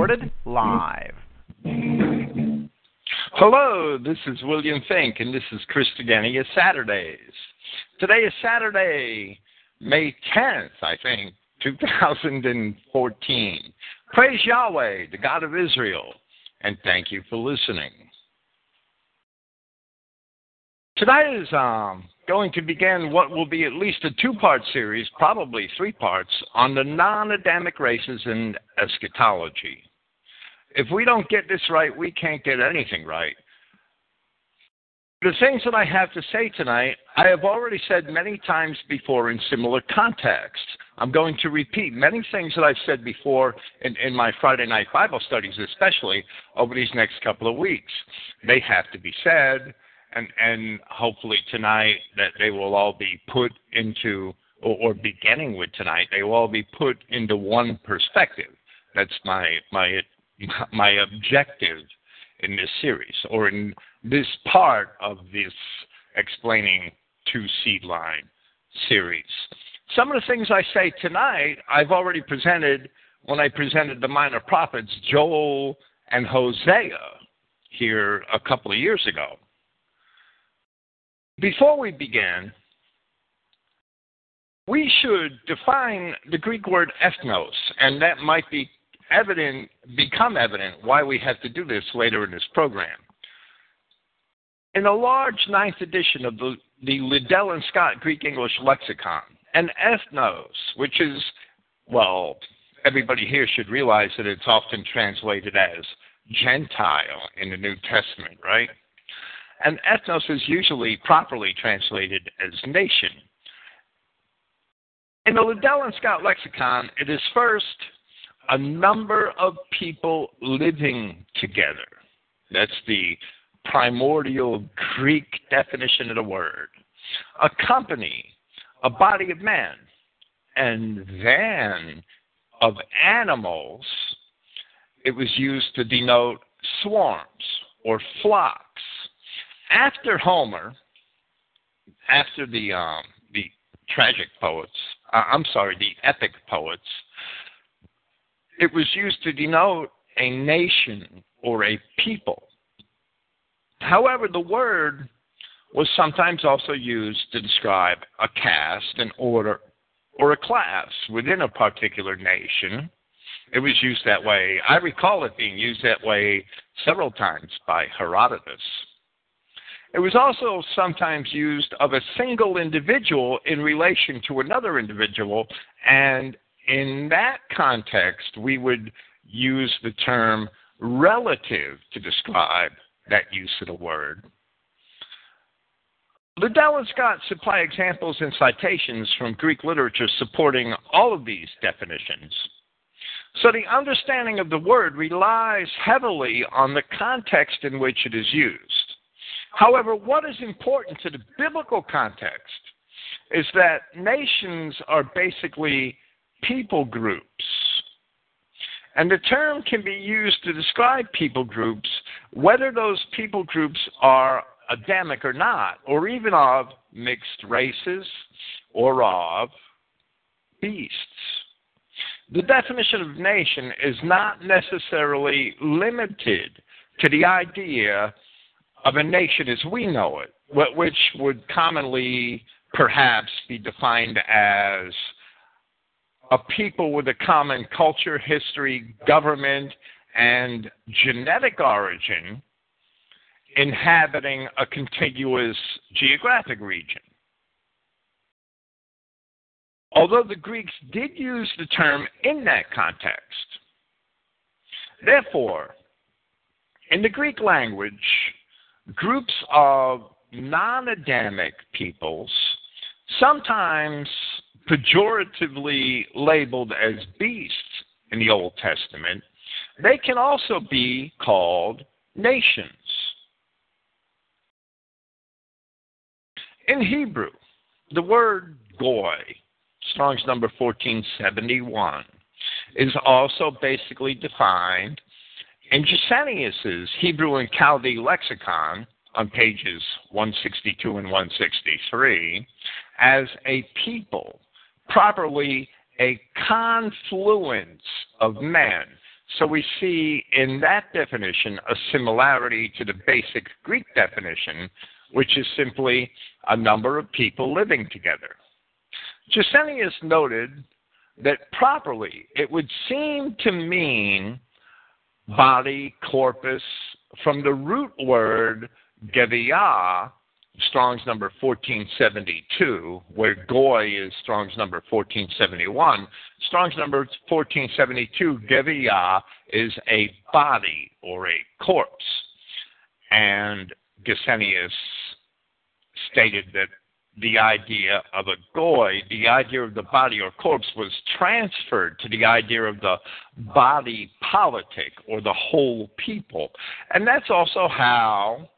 recorded live. Hello, this is William Finck, and this is Christogenea Saturdays. Today is Saturday, May 10th, I think, 2014. Praise Yahweh, the God of Israel, and thank you for listening. Today is um, going to begin what will be at least a two part series, probably three parts, on the non Adamic races and eschatology. If we don't get this right, we can't get anything right. The things that I have to say tonight, I have already said many times before in similar contexts. I'm going to repeat many things that I've said before in, in my Friday night Bible studies, especially over these next couple of weeks. They have to be said and and hopefully tonight that they will all be put into or, or beginning with tonight they will all be put into one perspective that's my my my objective in this series or in this part of this explaining two seed line series. Some of the things i say tonight i've already presented when i presented the minor prophets joel and hosea here a couple of years ago. Before we begin, we should define the Greek word ethnos, and that might be evident, become evident why we have to do this later in this program. In a large ninth edition of the, the Liddell and Scott Greek English lexicon, an ethnos, which is, well, everybody here should realize that it's often translated as Gentile in the New Testament, right? and ethnos is usually properly translated as nation. In the Liddell and Scott lexicon, it is first a number of people living together. That's the primordial Greek definition of the word. A company, a body of men, and then of animals, it was used to denote swarms or flocks after Homer, after the um, the tragic poets, uh, I'm sorry, the epic poets, it was used to denote a nation or a people. However, the word was sometimes also used to describe a caste, an order, or a class within a particular nation. It was used that way. I recall it being used that way several times by Herodotus. It was also sometimes used of a single individual in relation to another individual, and in that context, we would use the term relative to describe that use of the word. Liddell and Scott supply examples and citations from Greek literature supporting all of these definitions. So the understanding of the word relies heavily on the context in which it is used. However, what is important to the biblical context is that nations are basically people groups. And the term can be used to describe people groups, whether those people groups are Adamic or not, or even of mixed races or of beasts. The definition of nation is not necessarily limited to the idea of a nation as we know it, which would commonly perhaps be defined as a people with a common culture, history, government, and genetic origin inhabiting a contiguous geographic region. Although the Greeks did use the term in that context, therefore, in the Greek language, groups of non Adamic peoples, sometimes pejoratively labeled as beasts in the Old Testament, they can also be called nations. In Hebrew, the word goy, Strong's number 1471, is also basically defined in Gesenius's Hebrew and Chaldee lexicon on pages 162 and 163 as a people, properly a confluence of men, So we see in that definition a similarity to the basic Greek definition, which is simply a number of people living together. Gesenius noted that properly it would seem to mean body, corpus, from the root word geviah, Strong's number 1472, where goy is Strong's number 1471. Strong's number 1472, geviah, is a body or a corpse. And Gesenius stated that the idea of a goy, the idea of the body or corpse, was transferred to the idea of the body politic or the whole people. And that's also how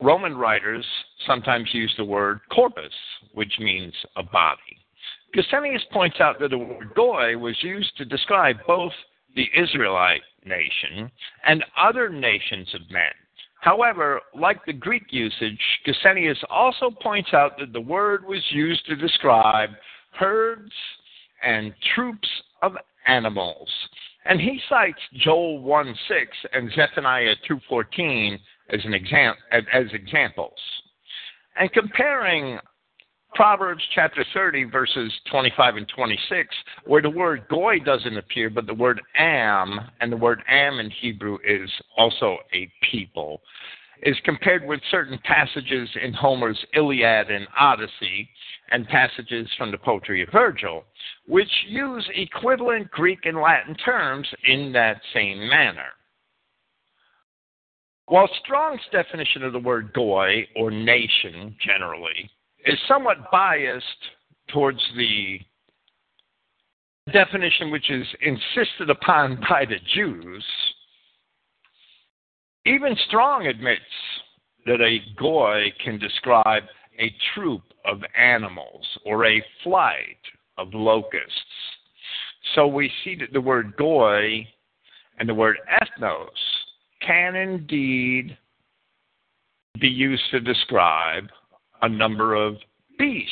Roman writers sometimes use the word corpus, which means a body. Gesenius points out that the word goy was used to describe both the Israelite nation and other nations of men. However, like the Greek usage, Gesenius also points out that the word was used to describe herds and troops of animals. And he cites Joel 1 6 and Zephaniah 2.14 as, an exam- as examples. And comparing Proverbs chapter 30, verses 25 and 26, where the word goy doesn't appear, but the word am, and the word am in Hebrew is also a people, is compared with certain passages in Homer's Iliad and Odyssey and passages from the poetry of Virgil, which use equivalent Greek and Latin terms in that same manner. While Strong's definition of the word goy, or nation generally, is somewhat biased towards the definition which is insisted upon by the Jews, even Strong admits that a goy can describe a troop of animals or a flight of locusts. So we see that the word goy and the word ethnos can indeed be used to describe a number of beasts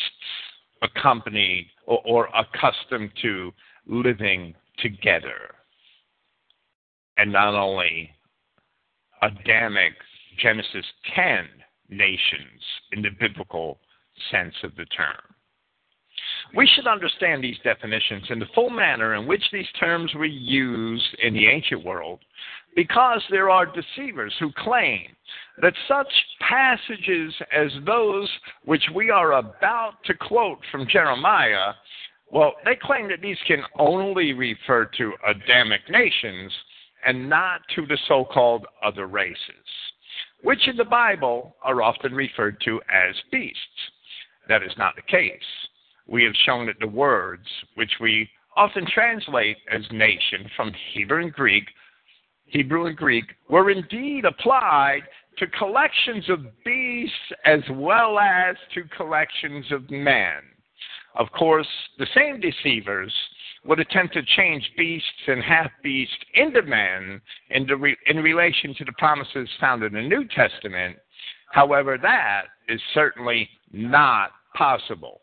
accompanied or, or accustomed to living together. And not only Adamic Genesis 10 nations in the biblical sense of the term. We should understand these definitions in the full manner in which these terms were used in the ancient world because there are deceivers who claim that such passages as those which we are about to quote from Jeremiah, well, they claim that these can only refer to Adamic nations and not to the so called other races, which in the Bible are often referred to as beasts. That is not the case. We have shown that the words, which we often translate as nation from Hebrew and Greek, Hebrew and Greek, were indeed applied to collections of beasts as well as to collections of men. Of course, the same deceivers would attempt to change beasts and half beasts into men in, re- in relation to the promises found in the New Testament. However, that is certainly not possible.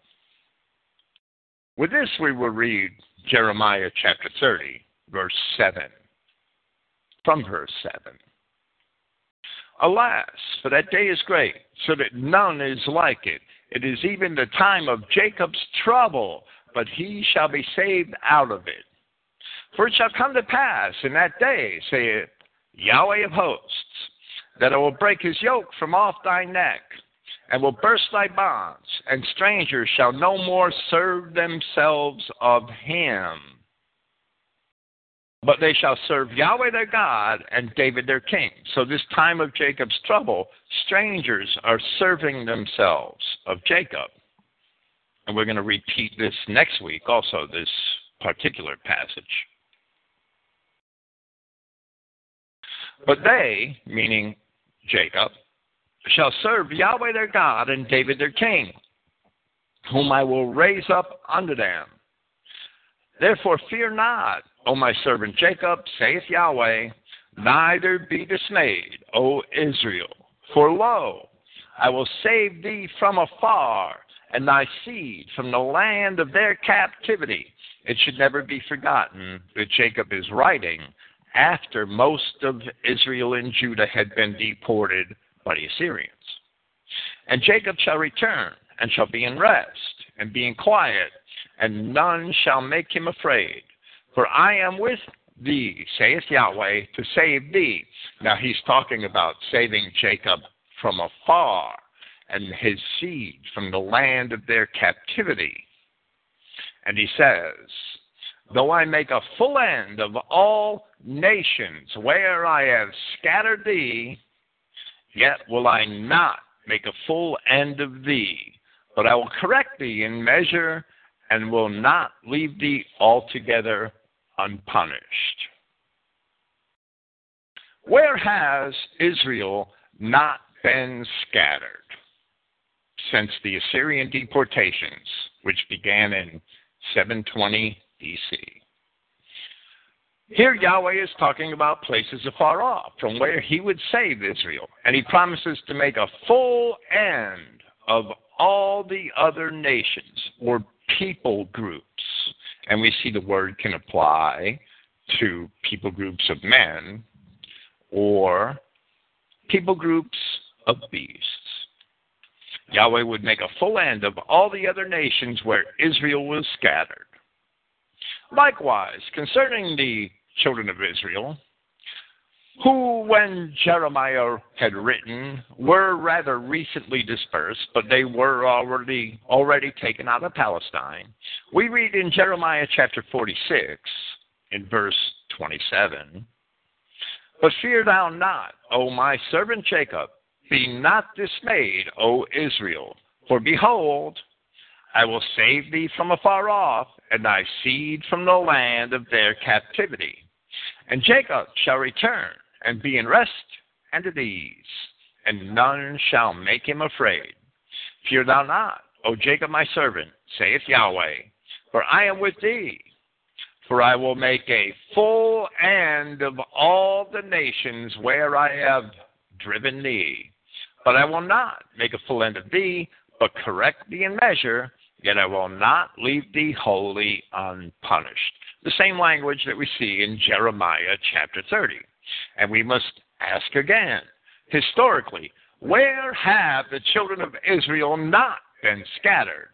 With this, we will read Jeremiah chapter 30, verse 7 from her 7. Alas, for that day is great, so that none is like it. It is even the time of Jacob's trouble, but he shall be saved out of it. For it shall come to pass in that day, saith Yahweh of hosts, that I will break his yoke from off thy neck, and will burst thy bonds, and strangers shall no more serve themselves of him. But they shall serve Yahweh their God and David their king. So, this time of Jacob's trouble, strangers are serving themselves of Jacob. And we're going to repeat this next week, also, this particular passage. But they, meaning Jacob, shall serve Yahweh their God and David their king, whom I will raise up unto them. Therefore, fear not O my servant Jacob, saith Yahweh, neither be dismayed, O Israel. For lo, I will save thee from afar, and thy seed from the land of their captivity. It should never be forgotten that Jacob is writing after most of Israel and Judah had been deported by the Assyrians. And Jacob shall return, and shall be in rest, and be in quiet, and none shall make him afraid. For I am with thee, saith Yahweh, to save thee. Now he's talking about saving Jacob from afar and his seed from the land of their captivity. And he says, Though I make a full end of all nations where I have scattered thee, yet will I not make a full end of thee, but I will correct thee in measure and will not leave thee altogether unpunished. Where has Israel not been scattered? Since the Assyrian deportations, which began in 720 BC. Here, Yahweh is talking about places afar off from where he would save Israel, and he promises to make a full end of all the other nations or people groups. And we see the word can apply to people groups of men or people groups of beasts. Yahweh would make a full end of all the other nations where Israel was scattered. Likewise, concerning the children of Israel, who, when Jeremiah had written, were rather recently dispersed, but they were already already taken out of Palestine. We read in Jeremiah chapter 46, in verse 27, But fear thou not, O my servant Jacob, be not dismayed, O Israel, for behold, I will save thee from afar off, and thy seed from the land of their captivity. And Jacob shall return, and be in rest and at ease, and none shall make him afraid. Fear thou not, O Jacob my servant, saith Yahweh, for I am with thee. For I will make a full end of all the nations where I have driven thee. But I will not make a full end of thee, but correct thee in measure, yet I will not leave thee wholly unpunished. The same language that we see in Jeremiah chapter 30. And we must ask again, historically, where have the children of Israel not been scattered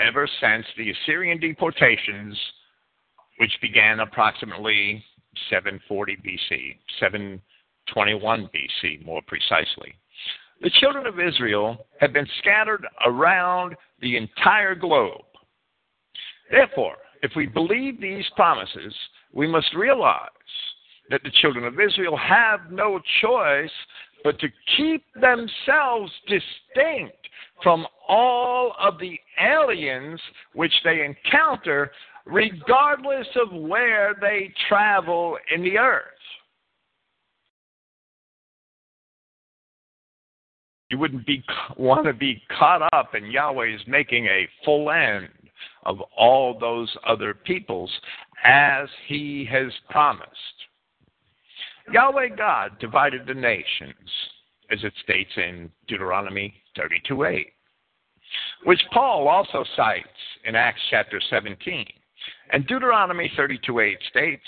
ever since the Assyrian deportations, which began approximately 740 BC, 721 BC more precisely? The children of Israel have been scattered around the entire globe. Therefore, if we believe these promises, we must realize that the children of Israel have no choice but to keep themselves distinct from all of the aliens which they encounter, regardless of where they travel in the earth. You wouldn't be, want to be caught up in Yahweh's making a full end of all those other peoples as he has promised. Yahweh God divided the nations, as it states in Deuteronomy 32:8, which Paul also cites in Acts chapter 17. And Deuteronomy 32:8 states,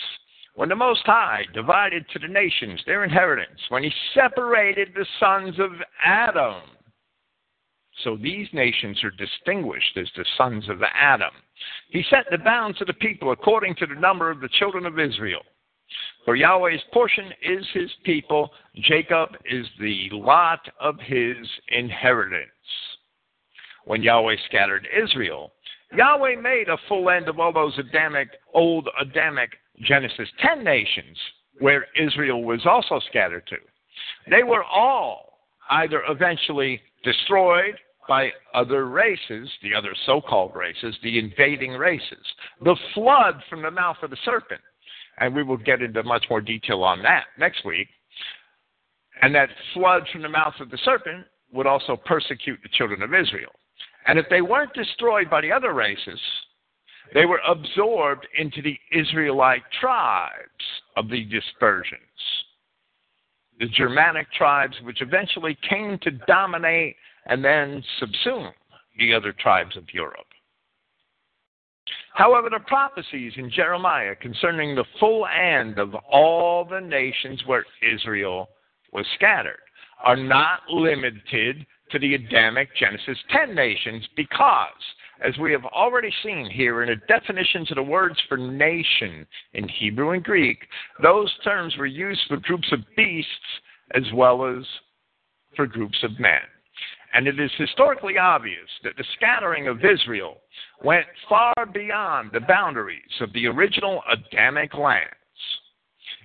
when the Most High divided to the nations their inheritance, when he separated the sons of Adam. So these nations are distinguished as the sons of Adam. He set the bounds of the people according to the number of the children of Israel. For Yahweh's portion is his people, Jacob is the lot of his inheritance. When Yahweh scattered Israel, Yahweh made a full end of all those Adamic, old Adamic Genesis 10 nations where Israel was also scattered to. They were all either eventually destroyed by other races, the other so called races, the invading races, the flood from the mouth of the serpent and we will get into much more detail on that next week. And that flood from the mouth of the serpent would also persecute the children of Israel. And if they weren't destroyed by the other races, they were absorbed into the Israelite tribes of the dispersions. The Germanic tribes, which eventually came to dominate and then subsume the other tribes of Europe. However, the prophecies in Jeremiah concerning the full end of all the nations where Israel was scattered are not limited to the Adamic Genesis 10 nations because, as we have already seen here in the definitions of the words for nation in Hebrew and Greek, those terms were used for groups of beasts as well as for groups of men. And it is historically obvious that the scattering of Israel went far beyond the boundaries of the original Adamic lands.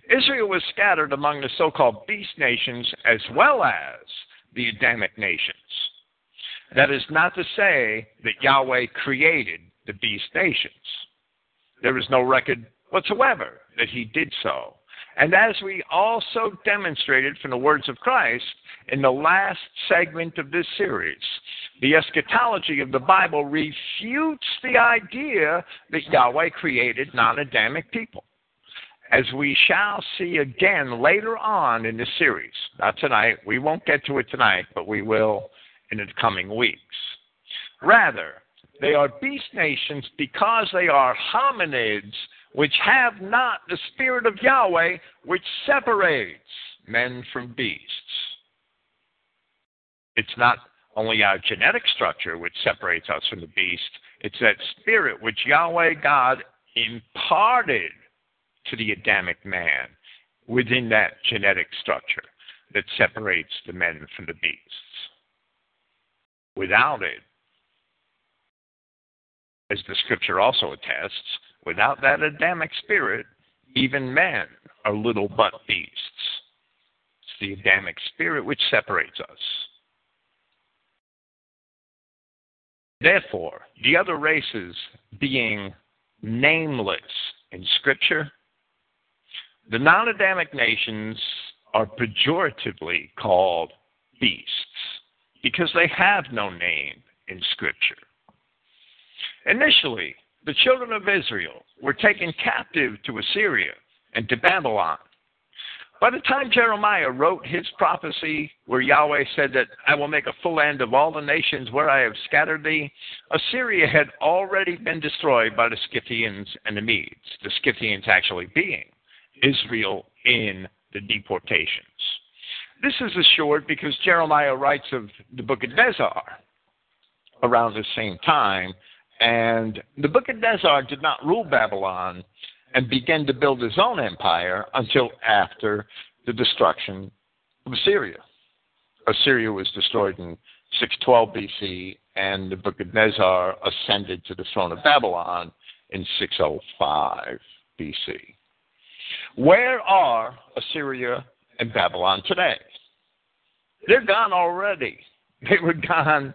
Israel was scattered among the so called beast nations as well as the Adamic nations. That is not to say that Yahweh created the beast nations. There is no record whatsoever that he did so. And as we also demonstrated from the words of Christ in the last segment of this series, the eschatology of the Bible refutes the idea that Yahweh created non Adamic people. As we shall see again later on in this series, not tonight, we won't get to it tonight, but we will in the coming weeks. Rather, they are beast nations because they are hominids which have not the Spirit of Yahweh, which separates men from beasts. It's not only our genetic structure which separates us from the beast, it's that spirit which Yahweh God imparted to the Adamic man within that genetic structure that separates the men from the beasts. Without it, as the scripture also attests, without that Adamic spirit, even men are little but beasts. It's the Adamic spirit which separates us. Therefore, the other races being nameless in Scripture, the non Adamic nations are pejoratively called beasts because they have no name in Scripture. Initially, the children of Israel were taken captive to Assyria and to Babylon. By the time Jeremiah wrote his prophecy, where Yahweh said that I will make a full end of all the nations where I have scattered thee, Assyria had already been destroyed by the Scythians and the Medes, the Scythians actually being Israel in the deportations. This is assured because Jeremiah writes of the book of Nebuchadnezzar around the same time, and Nebuchadnezzar did not rule Babylon and begin to build his own empire until after the destruction of Assyria. Assyria was destroyed in 612 BC, and the book of Nebuchadnezzar ascended to the throne of Babylon in 605 BC. Where are Assyria and Babylon today? They're gone already. They were gone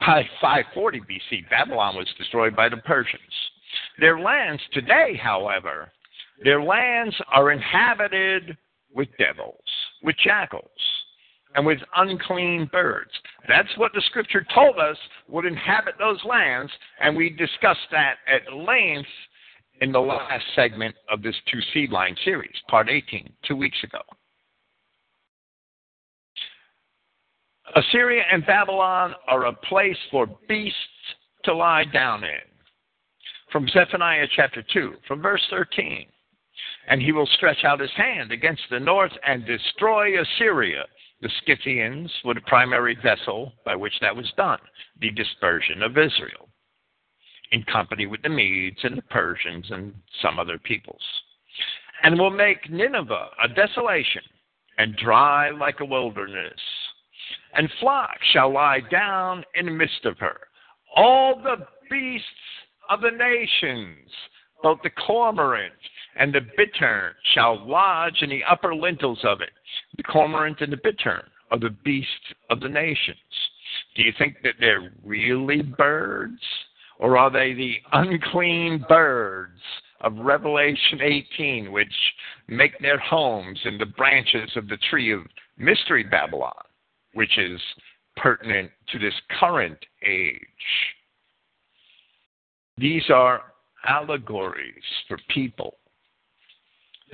by 540 BC. Babylon was destroyed by the Persians. Their lands today, however, their lands are inhabited with devils, with jackals, and with unclean birds. That's what the scripture told us would inhabit those lands, and we discussed that at length in the last segment of this two seed line series, part 18, two weeks ago. Assyria and Babylon are a place for beasts to lie down in. From Zephaniah chapter 2, from verse 13. And he will stretch out his hand against the north and destroy Assyria. The Scythians were the primary vessel by which that was done, the dispersion of Israel, in company with the Medes and the Persians and some other peoples. And will make Nineveh a desolation and dry like a wilderness and flocks shall lie down in the midst of her. All the beasts of the nations, both the cormorant and the bittern, shall lodge in the upper lintels of it. The cormorant and the bittern are the beasts of the nations. Do you think that they're really birds? Or are they the unclean birds of Revelation 18, which make their homes in the branches of the tree of Mystery Babylon? Which is pertinent to this current age. These are allegories for people.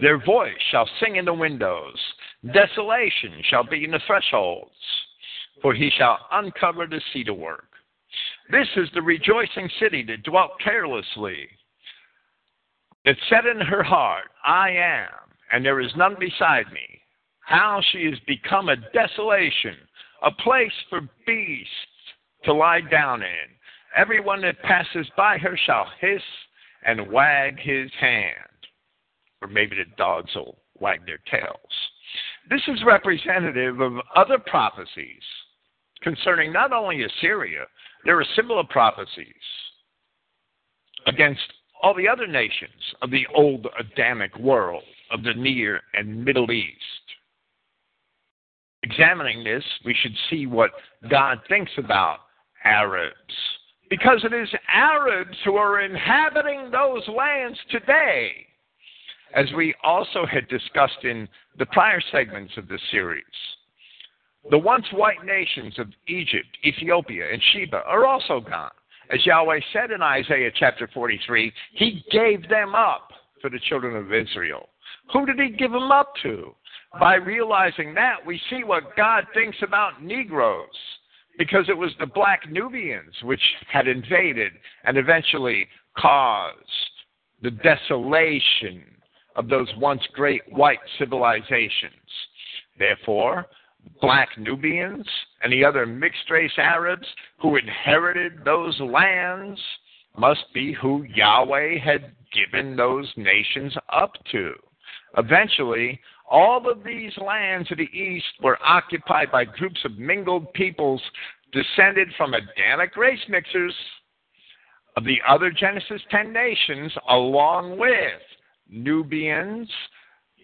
Their voice shall sing in the windows, desolation shall be in the thresholds, for he shall uncover the cedar work. This is the rejoicing city that dwelt carelessly, that said in her heart, I am, and there is none beside me. How she has become a desolation, a place for beasts to lie down in. Everyone that passes by her shall hiss and wag his hand. Or maybe the dogs will wag their tails. This is representative of other prophecies concerning not only Assyria, there are similar prophecies against all the other nations of the old Adamic world, of the Near and Middle East. Examining this, we should see what God thinks about Arabs. Because it is Arabs who are inhabiting those lands today, as we also had discussed in the prior segments of this series. The once white nations of Egypt, Ethiopia, and Sheba are also gone. As Yahweh said in Isaiah chapter 43, He gave them up for the children of Israel. Who did He give them up to? By realizing that, we see what God thinks about Negroes, because it was the black Nubians which had invaded and eventually caused the desolation of those once great white civilizations. Therefore, black Nubians and the other mixed race Arabs who inherited those lands must be who Yahweh had given those nations up to. Eventually, all of these lands to the east were occupied by groups of mingled peoples descended from Adamic race mixers of the other Genesis 10 nations, along with Nubians,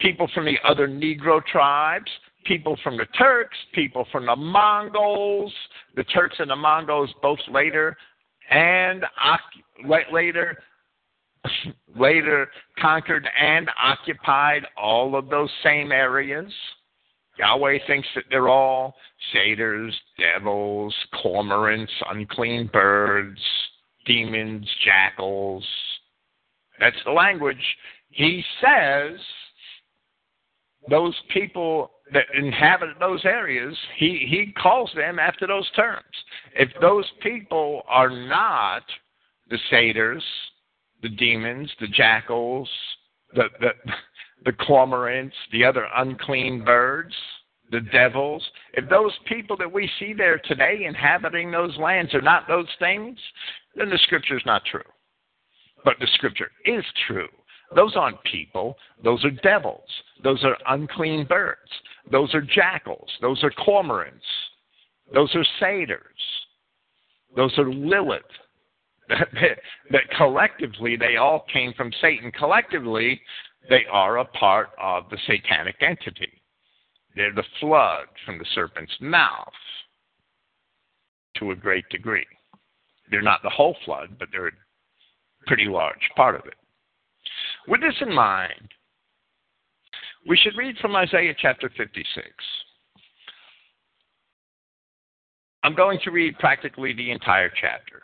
people from the other Negro tribes, people from the Turks, people from the Mongols, the Turks and the Mongols both later, and later later conquered and occupied all of those same areas. Yahweh thinks that they're all satyrs, devils, cormorants, unclean birds, demons, jackals. That's the language. He says those people that inhabit those areas, he, he calls them after those terms. If those people are not the satyrs, the demons, the jackals, the, the, the cormorants, the other unclean birds, the devils, if those people that we see there today inhabiting those lands are not those things, then the scripture is not true. But the scripture is true. Those aren't people, those are devils. Those are unclean birds. Those are jackals. Those are cormorants. Those are satyrs. Those are Lilith. that collectively they all came from Satan. Collectively, they are a part of the satanic entity. They're the flood from the serpent's mouth to a great degree. They're not the whole flood, but they're a pretty large part of it. With this in mind, we should read from Isaiah chapter 56. I'm going to read practically the entire chapter.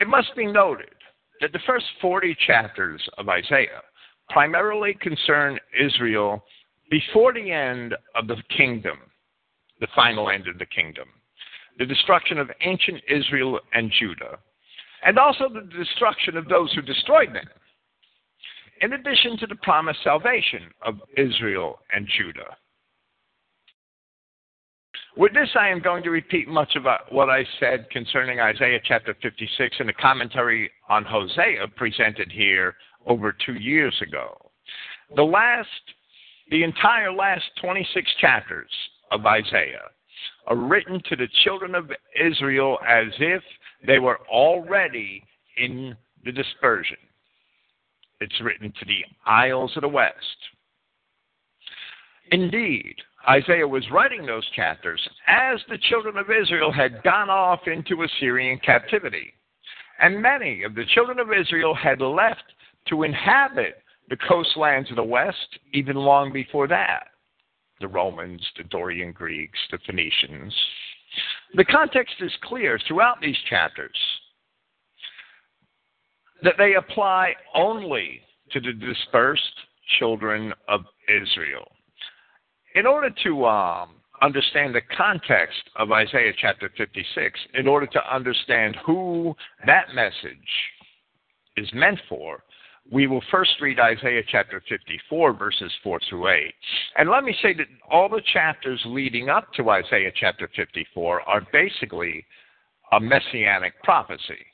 It must be noted that the first 40 chapters of Isaiah primarily concern Israel before the end of the kingdom, the final end of the kingdom, the destruction of ancient Israel and Judah, and also the destruction of those who destroyed them in addition to the promised salvation of Israel and Judah. With this, I am going to repeat much of uh, what I said concerning Isaiah chapter 56 in the commentary on Hosea presented here over two years ago. The last, the entire last 26 chapters of Isaiah are written to the children of Israel as if they were already in the dispersion. It's written to the isles of the west. Indeed, Isaiah was writing those chapters as the children of Israel had gone off into Assyrian captivity. And many of the children of Israel had left to inhabit the coastlands of the west even long before that. The Romans, the Dorian Greeks, the Phoenicians. The context is clear throughout these chapters that they apply only to the dispersed children of Israel. In order to um, understand the context of Isaiah chapter 56 in order to understand who that message is meant for, we will first read Isaiah chapter 54, verses 4 through 8. And let me say that all the chapters leading up to Isaiah chapter 54 are basically a messianic prophecy.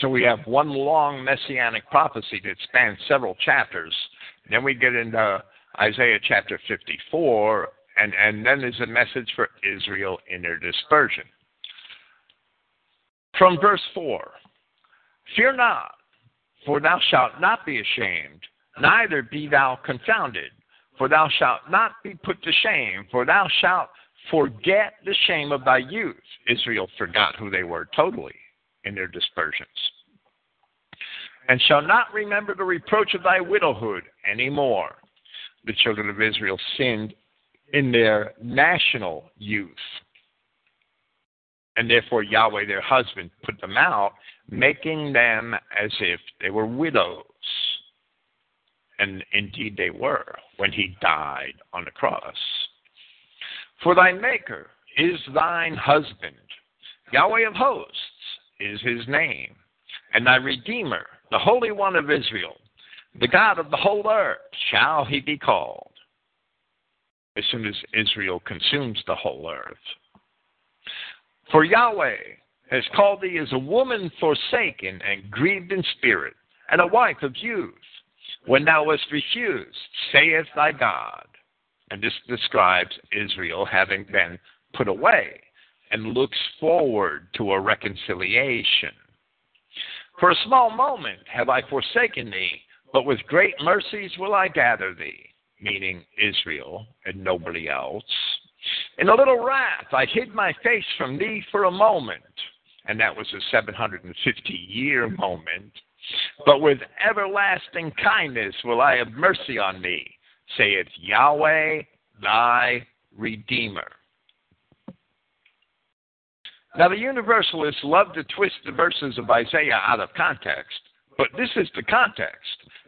So we have one long messianic prophecy that spans several chapters. Then we get into Isaiah chapter 54, and, and then there's a message for Israel in their dispersion. From verse 4 Fear not, for thou shalt not be ashamed, neither be thou confounded, for thou shalt not be put to shame, for thou shalt forget the shame of thy youth. Israel forgot who they were totally in their dispersions. And shall not remember the reproach of thy widowhood any more. The children of Israel sinned in their national youth. And therefore Yahweh their husband put them out, making them as if they were widows. And indeed they were when he died on the cross. For thy Maker is thine husband. Yahweh of hosts is his name. And thy Redeemer, the Holy One of Israel, the God of the whole earth, shall he be called. As soon as Israel consumes the whole earth. For Yahweh has called thee as a woman forsaken and grieved in spirit, and a wife of youth, when thou wast refused, saith thy God. And this describes Israel having been put away and looks forward to a reconciliation. For a small moment have I forsaken thee, but with great mercies will I gather thee, meaning Israel and nobody else. In a little wrath I hid my face from thee for a moment, and that was a 750 year moment. But with everlasting kindness will I have mercy on thee, saith Yahweh thy Redeemer. Now, the universalists love to twist the verses of Isaiah out of context, but this is the context.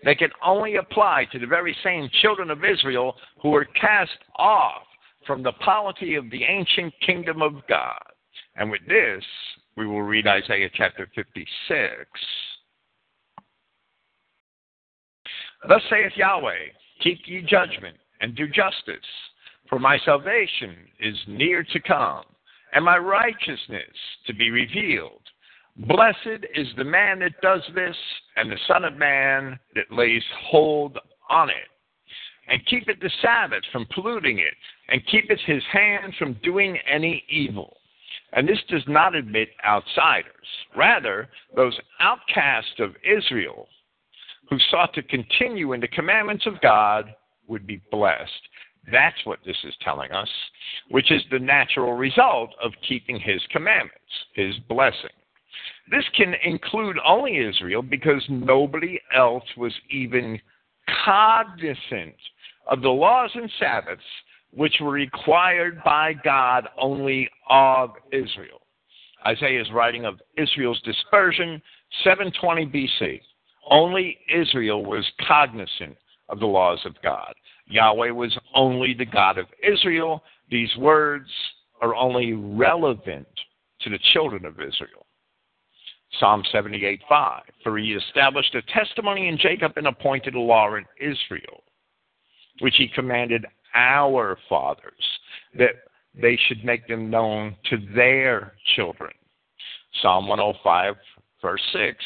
They can only apply to the very same children of Israel who were cast off from the polity of the ancient kingdom of God. And with this, we will read Isaiah chapter 56. Thus saith Yahweh, Keep ye judgment, and do justice, for my salvation is near to come, and my righteousness to be revealed. Blessed is the man that does this, and the Son of Man that lays hold on it. And keepeth the Sabbath from polluting it, and keepeth his hand from doing any evil. And this does not admit outsiders. Rather, those outcasts of Israel who sought to continue in the commandments of God would be blessed. That's what this is telling us, which is the natural result of keeping his commandments, his blessing. This can include only Israel because nobody else was even cognizant of the laws and Sabbaths which were required by God only of Israel. Isaiah is writing of Israel's dispersion, 720 BC. Only Israel was cognizant of the laws of God. Yahweh was only the God of Israel. These words are only relevant to the children of Israel. Psalm 78 5. For he established a testimony in Jacob and appointed a law in Israel, which he commanded our fathers, that they should make them known to their children. Psalm 105, verse 6.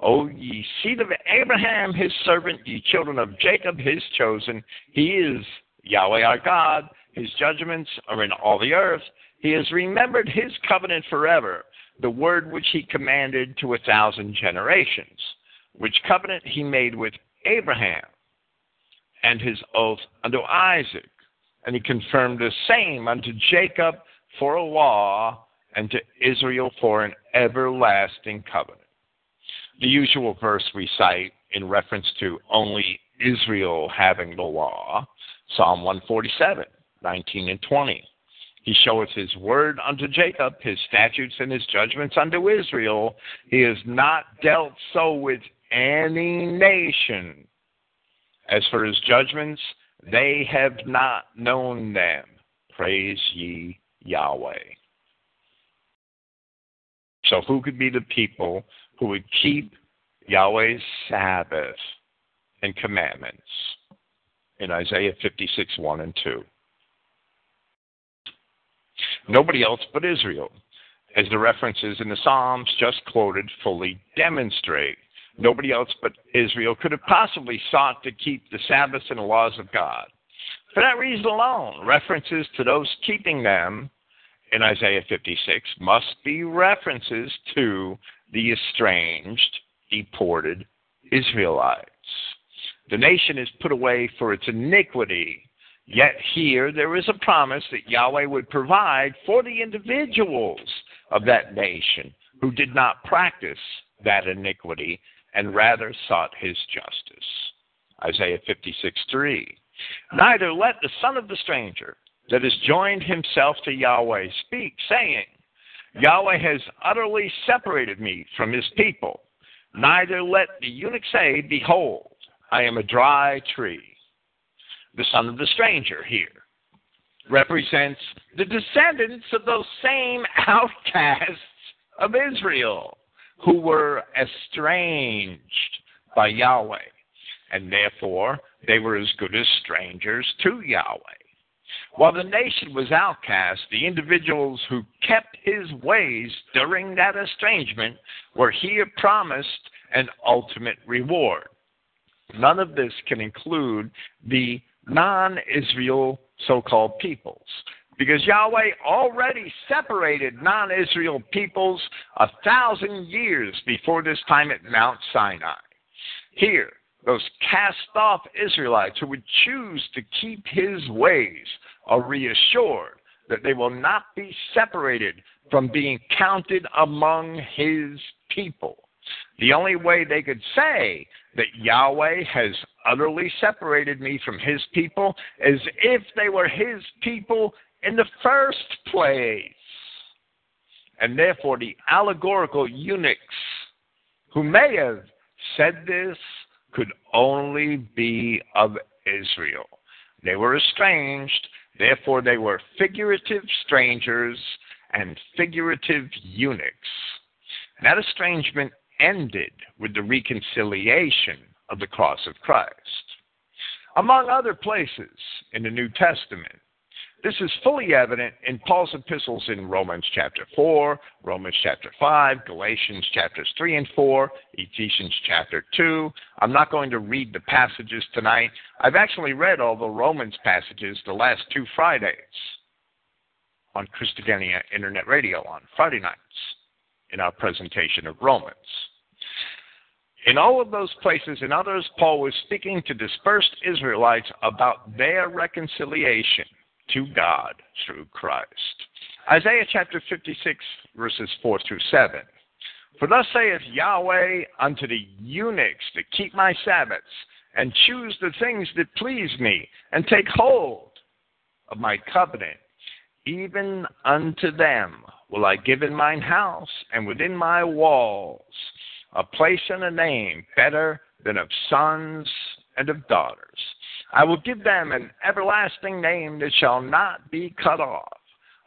O ye seed of Abraham, his servant, ye children of Jacob, his chosen. He is Yahweh our God. His judgments are in all the earth. He has remembered his covenant forever, the word which he commanded to a thousand generations, which covenant he made with Abraham, and his oath unto Isaac. And he confirmed the same unto Jacob for a law, and to Israel for an everlasting covenant the usual verse we cite in reference to only Israel having the law, Psalm 147, 19 and 20. He showeth his word unto Jacob, his statutes and his judgments unto Israel. He has not dealt so with any nation. As for his judgments They have not known them. Praise ye Yahweh. So, who could be the people who would keep Yahweh's Sabbath and commandments? In Isaiah 56 1 and 2. Nobody else but Israel, as the references in the Psalms just quoted fully demonstrate. Nobody else but Israel could have possibly sought to keep the Sabbaths and the laws of God. For that reason alone, references to those keeping them in Isaiah 56 must be references to the estranged, deported Israelites. The nation is put away for its iniquity, yet here there is a promise that Yahweh would provide for the individuals of that nation who did not practice that iniquity and rather sought his justice. Isaiah 56 3. Neither let the son of the stranger that has joined himself to Yahweh speak, saying, Yahweh has utterly separated me from his people. Neither let the eunuch say, Behold, I am a dry tree. The son of the stranger here represents the descendants of those same outcasts of Israel who were estranged by Yahweh, and therefore they were as good as strangers to Yahweh. While the nation was outcast, the individuals who kept his ways during that estrangement were here promised an ultimate reward. None of this can include the non Israel so called peoples. Because Yahweh already separated non Israel peoples a thousand years before this time at Mount Sinai. Here, those cast off Israelites who would choose to keep his ways are reassured that they will not be separated from being counted among his people. The only way they could say that Yahweh has utterly separated me from his people is if they were his people in the first place. And therefore, the allegorical eunuchs who may have said this could only be of Israel. They were estranged, therefore, they were figurative strangers and figurative eunuchs. That estrangement ended with the reconciliation of the cross of Christ. Among other places in the New Testament, this is fully evident in Paul's epistles in Romans chapter 4, Romans chapter 5, Galatians chapters 3 and 4, Ephesians chapter 2. I'm not going to read the passages tonight. I've actually read all the Romans passages the last two Fridays on Christogenea Internet Radio on Friday nights in our presentation of Romans. In all of those places and others, Paul was speaking to dispersed Israelites about their reconciliation to God through Christ. Isaiah chapter 56, verses 4 through 7. For thus saith Yahweh unto the eunuchs that keep my Sabbaths, and choose the things that please me, and take hold of my covenant, even unto them will I give in mine house and within my walls a place and a name better than of sons and of daughters. I will give them an everlasting name that shall not be cut off.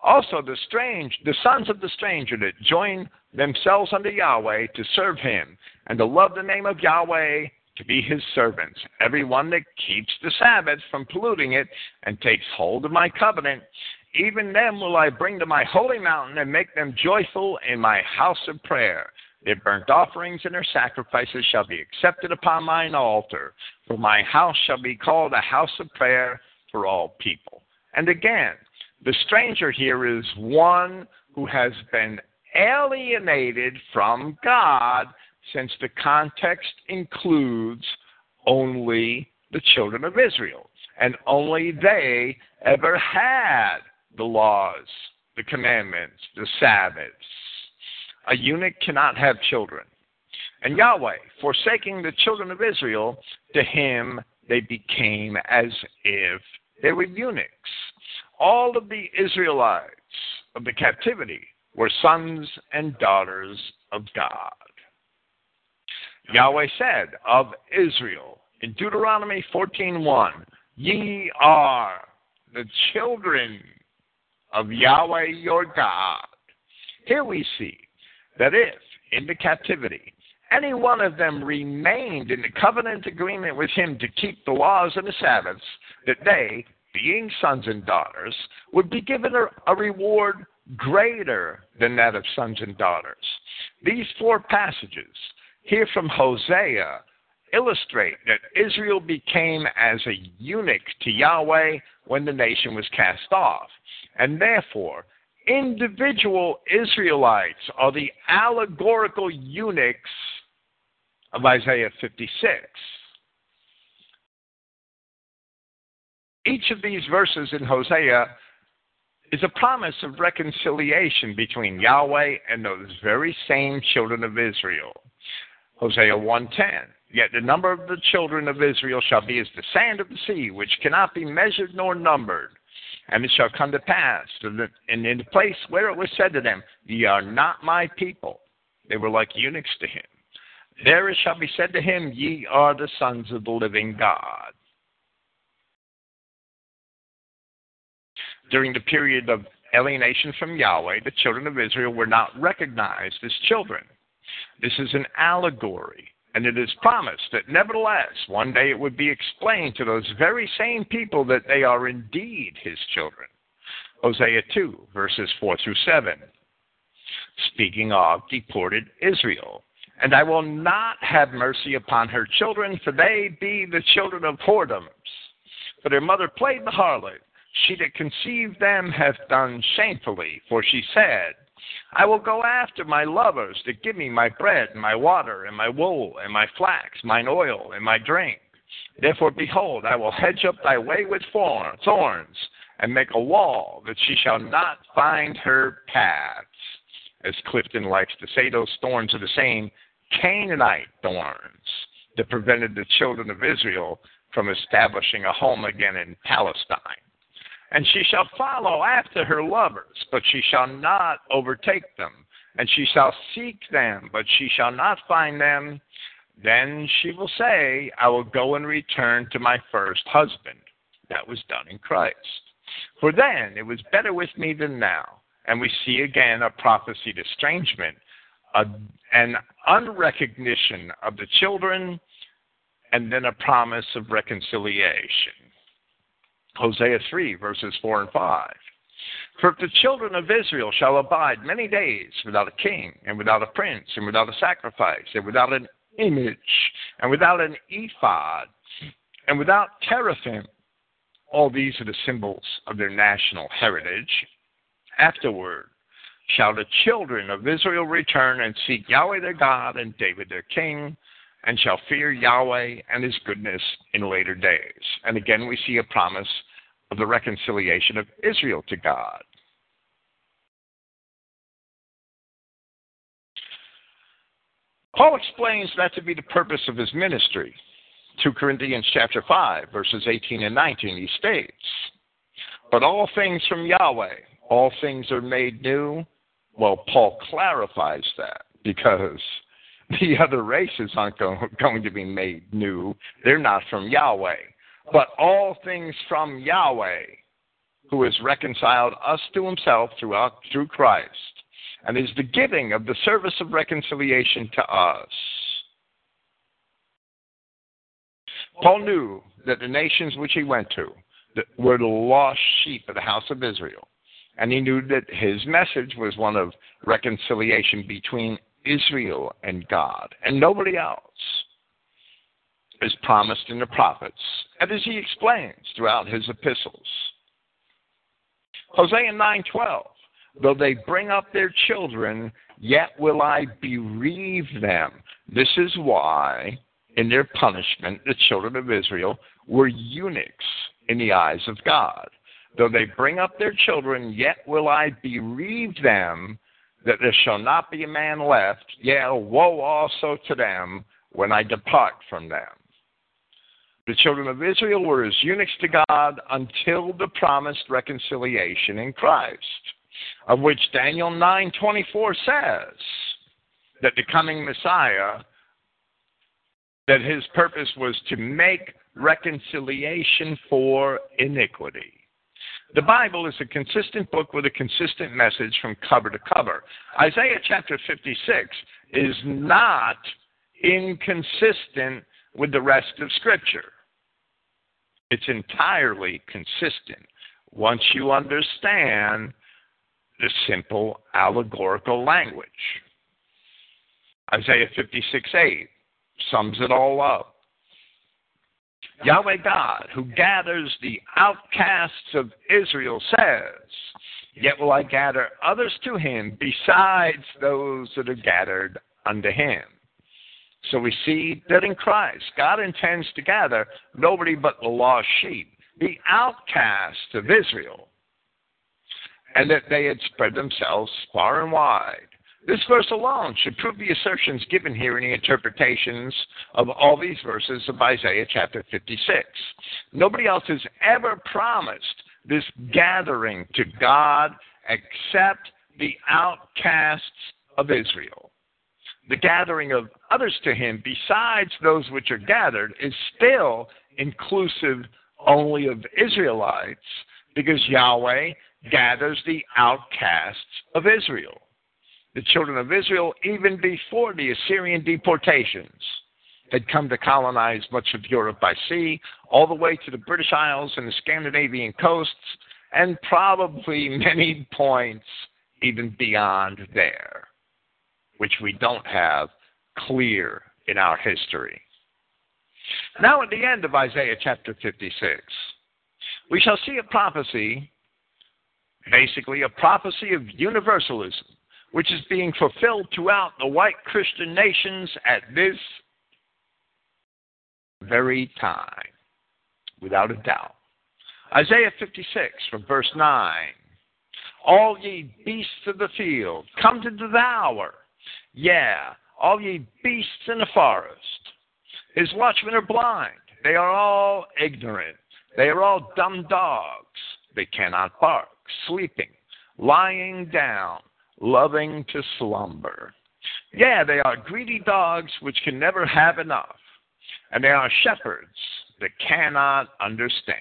Also, the strange, the sons of the stranger that join themselves unto Yahweh to serve him and to love the name of Yahweh to be his servants. Every one that keeps the Sabbath from polluting it and takes hold of my covenant, even them will I bring to my holy mountain and make them joyful in my house of prayer. Their burnt offerings and their sacrifices shall be accepted upon mine altar, for my house shall be called a house of prayer for all people. And again, the stranger here is one who has been alienated from God, since the context includes only the children of Israel, and only they ever had the laws, the commandments, the Sabbaths, a eunuch cannot have children. And Yahweh, forsaking the children of Israel, to him they became as if they were eunuchs. All of the Israelites of the captivity were sons and daughters of God. Yahweh said of Israel in Deuteronomy 14:1, Ye are the children of Yahweh your God. Here we see that if, in the captivity, any one of them remained in the covenant agreement with him to keep the laws and the Sabbaths, that they, being sons and daughters, would be given a, a reward greater than that of sons and daughters. These four passages here from Hosea illustrate that Israel became as a eunuch to Yahweh when the nation was cast off. And therefore, individual Israelites are the allegorical eunuchs of Isaiah 56. Each of these verses in Hosea is a promise of reconciliation between Yahweh and those very same children of Israel. Hosea 1:10 Yet the number of the children of Israel shall be as the sand of the sea, which cannot be measured nor numbered. And it shall come to pass, and in the place where it was said to them, Ye are not my people, they were like eunuchs to him. There it shall be said to him, Ye are the sons of the living God. During the period of alienation from Yahweh, the children of Israel were not recognized as children. This is an allegory and it is promised that nevertheless, one day it would be explained to those very same people that they are indeed his children. Hosea 2, verses 4 through 7. Speaking of deported Israel. And I will not have mercy upon her children, for they be the children of whoredoms. For their mother played the harlot. She that conceived them hath done shamefully, for she said, I will go after my lovers to give me my bread and my water and my wool and my flax, mine oil and my drink. Therefore, behold, I will hedge up thy way with thorns and make a wall that she shall not find her paths. As Clifton likes to say, those thorns are the same Canaanite thorns that prevented the children of Israel from establishing a home again in Palestine. And she shall follow after her lovers, but she shall not overtake them. And she shall seek them, but she shall not find them. Then she will say, I will go and return to my first husband. That was done in Christ. For then it was better with me than now. And we see again a prophesied estrangement, a, an unrecognition of the children, and then a promise of reconciliation. Hosea 3, verses 4 and 5. For if the children of Israel shall abide many days without a king, and without a prince, and without a sacrifice, and without an image, and without an ephod, and without teraphim, all these are the symbols of their national heritage. Afterward shall the children of Israel return and seek Yahweh their God and David their king, and shall fear Yahweh and his goodness in later days. And again, we see a promise of the reconciliation of Israel to God. Paul explains that to be the purpose of his ministry. 2 Corinthians chapter 5 verses 18 and 19 he states, "But all things from Yahweh, all things are made new." Well, Paul clarifies that because the other races aren't going to be made new. They're not from Yahweh. But all things from Yahweh, who has reconciled us to himself throughout, through Christ, and is the giving of the service of reconciliation to us. Paul knew that the nations which he went to were the lost sheep of the house of Israel. And he knew that his message was one of reconciliation between Israel and God, and nobody else, is promised in the prophets, and as he explains throughout his epistles. Hosea 9:12, though they bring up their children, yet will I bereave them. This is why, in their punishment, the children of Israel were eunuchs in the eyes of God. Though they bring up their children, yet will I bereave them that there shall not be a man left, yea, woe also to them when I depart from them. The children of Israel were as eunuchs to God until the promised reconciliation in Christ, of which Daniel 9:24 says that the coming Messiah that his purpose was to make reconciliation for iniquity. The Bible is a consistent book with a consistent message from cover to cover. Isaiah chapter 56 is not inconsistent with the rest of Scripture. It's entirely consistent once you understand the simple allegorical language. Isaiah 56 8 sums it all up. Yahweh God, who gathers the outcasts of Israel, says, Yet will I gather others to him besides those that are gathered unto him. So we see that in Christ, God intends to gather nobody but the lost sheep, the outcasts of Israel, and that they had spread themselves far and wide. This verse alone should prove the assertions given here in the interpretations of all these verses of Isaiah chapter 56. Nobody else has ever promised this gathering to God except the outcasts of Israel. The gathering of others to him besides those which are gathered is still inclusive only of Israelites because Yahweh gathers the outcasts of Israel the children of Israel even before the Assyrian deportations had come to colonize much of Europe by sea, all the way to the British Isles and the Scandinavian coasts, and probably many points even beyond there, which we don't have clear in our history. Now, at the end of Isaiah chapter 56, we shall see a prophecy, basically a prophecy of universalism which is being fulfilled throughout the white Christian nations at this very time, without a doubt. Isaiah 56 from verse 9 All ye beasts of the field, come to devour. Yeah, all ye beasts in the forest. His watchmen are blind. They are all ignorant. They are all dumb dogs. They cannot bark, sleeping, lying down loving to slumber. Yeah, they are greedy dogs which can never have enough, and they are shepherds that cannot understand.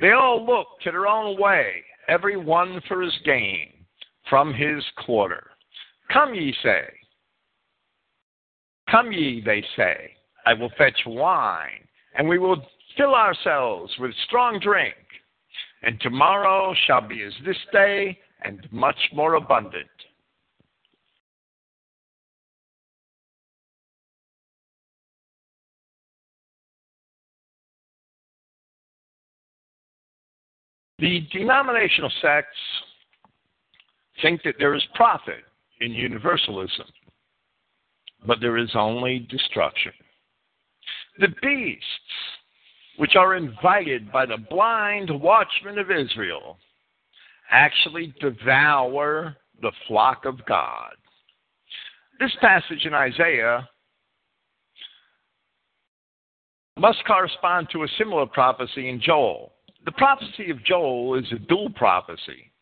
They all look to their own way, every one for his gain, from his quarter. Come, ye say. Come ye, they say, I will fetch wine, and we will fill ourselves with strong drink. And tomorrow shall be as this day, and much more abundant. The denominational sects think that there is profit in universalism, but there is only destruction. The beasts, which are invited by the blind watchmen of Israel, actually devour the flock of God. This passage in Isaiah must correspond to a similar prophecy in Joel. The prophecy of Joel is a dual prophecy,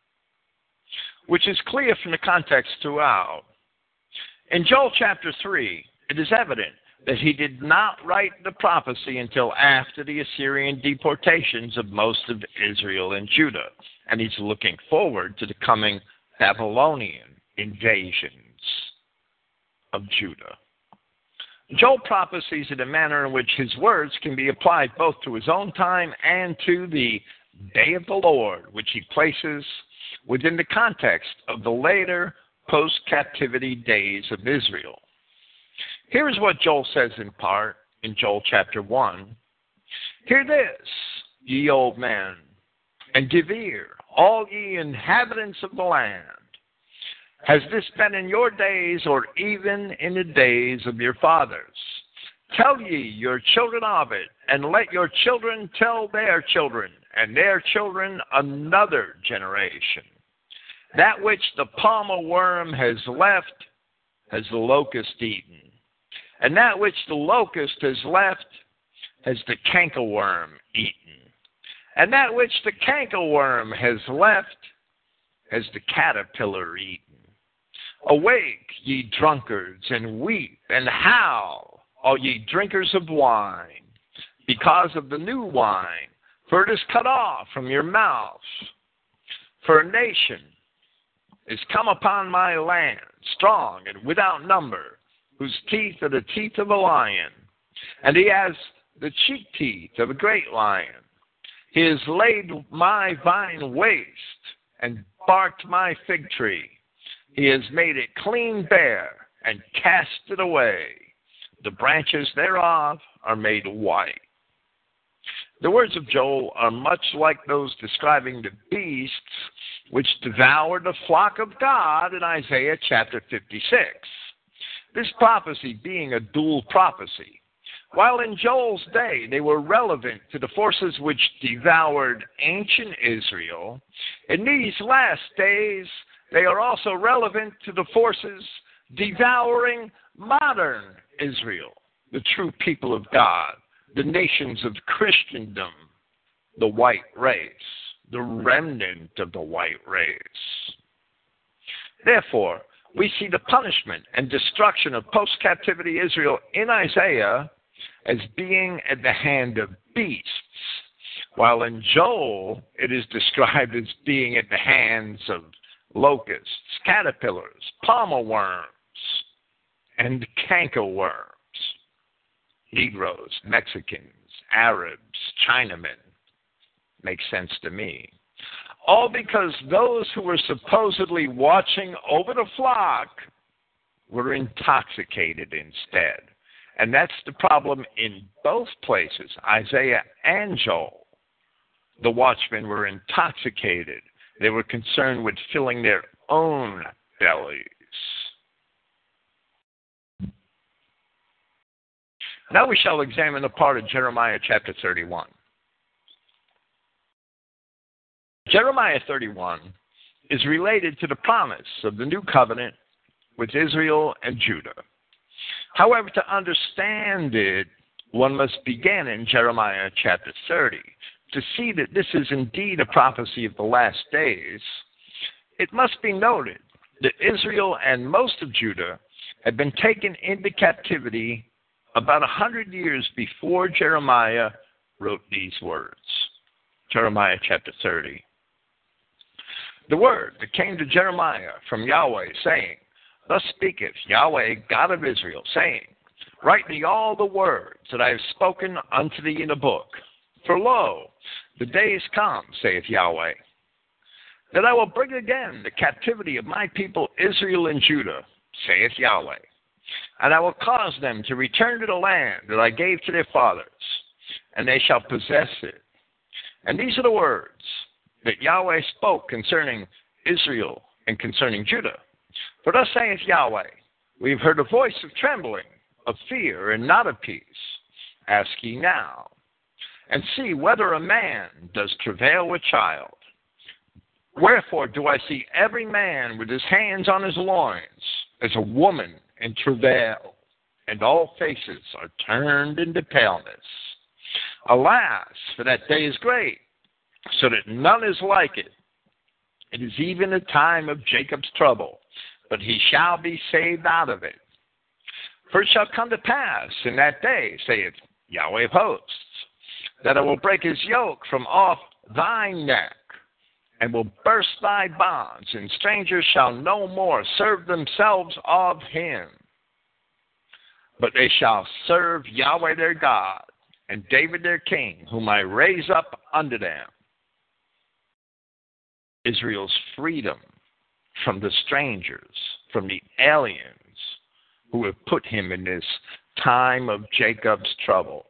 which is clear from the context throughout. In Joel chapter 3, it is evident that he did not write the prophecy until after the Assyrian deportations of most of Israel and Judah, and he's looking forward to the coming Babylonian invasions of Judah. Joel prophesies in a manner in which his words can be applied both to his own time and to the day of the Lord, which he places within the context of the later post captivity days of Israel. Here is what Joel says in part in Joel chapter 1. Hear this, ye old men, and give ear, all ye inhabitants of the land. Has this been in your days, or even in the days of your fathers? Tell ye your children of it, and let your children tell their children, and their children another generation. That which the palmer worm has left has the locust eaten and that which the locust has left has the cankerworm eaten. And that which the cankerworm has left has the caterpillar eaten. Awake, ye drunkards, and weep and howl, all ye drinkers of wine, because of the new wine, for it is cut off from your mouths. For a nation is come upon my land, strong and without number, whose teeth are the teeth of a lion, and he has the cheek teeth of a great lion. He has laid my vine waste and barked my fig tree. He has made it clean bare and cast it away. The branches thereof are made white. The words of Joel are much like those describing the beasts which devoured the flock of God in Isaiah chapter 56. This prophecy being a dual prophecy. While in Joel's day they were relevant to the forces which devoured ancient Israel, in these last days they are also relevant to the forces devouring modern Israel, the true people of God, the nations of Christendom, the white race, the remnant of the white race. Therefore, we see the punishment and destruction of post captivity Israel in Isaiah as being at the hand of beasts, while in Joel it is described as being at the hands of locusts, caterpillars, palmer worms, and cankerworms. Negroes, Mexicans, Arabs, Chinamen. Makes sense to me. All because those who were supposedly watching over the flock were intoxicated instead. And that's the problem in both places, Isaiah and Joel. The watchmen were intoxicated. They were concerned with filling their own bellies. Now we shall examine a part of Jeremiah chapter 31. Jeremiah 31 is related to the promise of the new covenant with Israel and Judah. However, to understand it, one must begin in Jeremiah chapter 30. To see that this is indeed a prophecy of the last days, it must be noted that Israel and most of Judah had been taken into captivity about a hundred years before Jeremiah wrote these words. Jeremiah chapter 30. The word that came to Jeremiah from Yahweh, saying, Thus speaketh Yahweh, God of Israel, saying, Write me all the words that I have spoken unto thee in a book. For lo, the days come, saith Yahweh, that I will bring again the captivity of my people Israel and Judah, saith Yahweh. And I will cause them to return to the land that I gave to their fathers, and they shall possess it. And these are the words that Yahweh spoke concerning Israel and concerning Judah. For thus saith Yahweh, We have heard a voice of trembling, of fear, and not of peace. Ask ye now, and see whether a man does travail with child. Wherefore do I see every man with his hands on his loins, as a woman in travail, and all faces are turned into paleness. Alas, for that day is great, so that none is like it. It is even a time of Jacob's trouble but he shall be saved out of it. For it shall come to pass in that day, saith Yahweh of hosts, that I will break his yoke from off thy neck, and will burst thy bonds, and strangers shall no more serve themselves of him. But they shall serve Yahweh their God, and David their king, whom I raise up unto them. Israel's freedom from the strangers, from the aliens who have put him in this time of Jacob's trouble.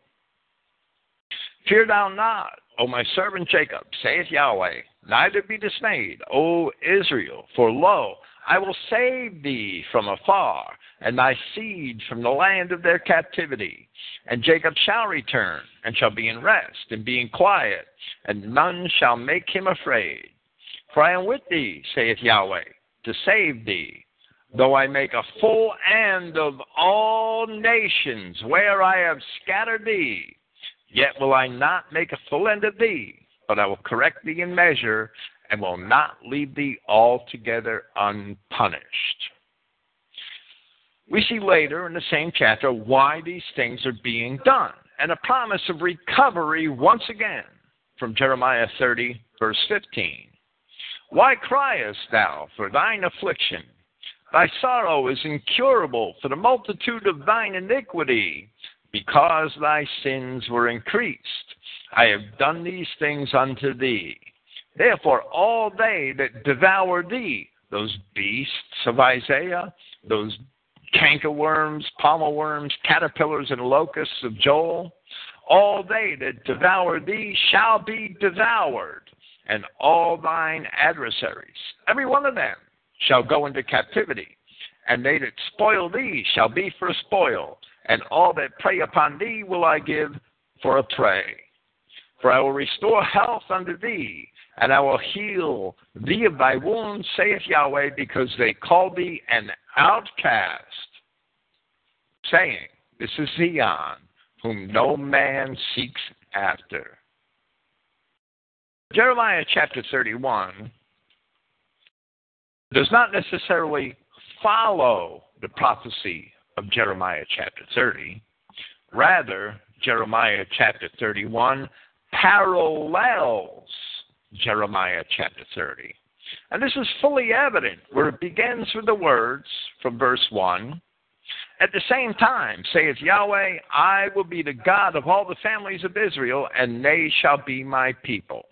Fear thou not, O my servant Jacob, saith Yahweh, neither be dismayed, O Israel, for lo, I will save thee from afar, and thy seed from the land of their captivity. And Jacob shall return, and shall be in rest, and be in quiet, and none shall make him afraid. For I am with thee, saith Yahweh, to save thee, though I make a full end of all nations where I have scattered thee. Yet will I not make a full end of thee, but I will correct thee in measure, and will not leave thee altogether unpunished. we see later in the same chapter why these things are being done and a promise of recovery once again from Jeremiah 30, verse 15. Why criest thou for thine affliction? Thy sorrow is incurable for the multitude of thine iniquity, because thy sins were increased. I have done these things unto thee. Therefore, all they that devour thee, those beasts of Isaiah, those cankerworms, palmer worms, caterpillars, and locusts of Joel, all they that devour thee shall be devoured, and all thine adversaries, every one of them, shall go into captivity, and they that spoil thee shall be for spoil, and all that prey upon thee will I give for a prey. For I will restore health unto thee, and I will heal thee of thy wounds, saith Yahweh, because they call thee an outcast, saying, This is Zion, whom no man seeks after. Jeremiah chapter 31 does not necessarily follow the prophecy of Jeremiah chapter 30. Rather, Jeremiah chapter 31 parallels Jeremiah chapter 30. And this is fully evident where it begins with the words from verse 1 At the same time, saith Yahweh, I will be the God of all the families of Israel, and they shall be my people.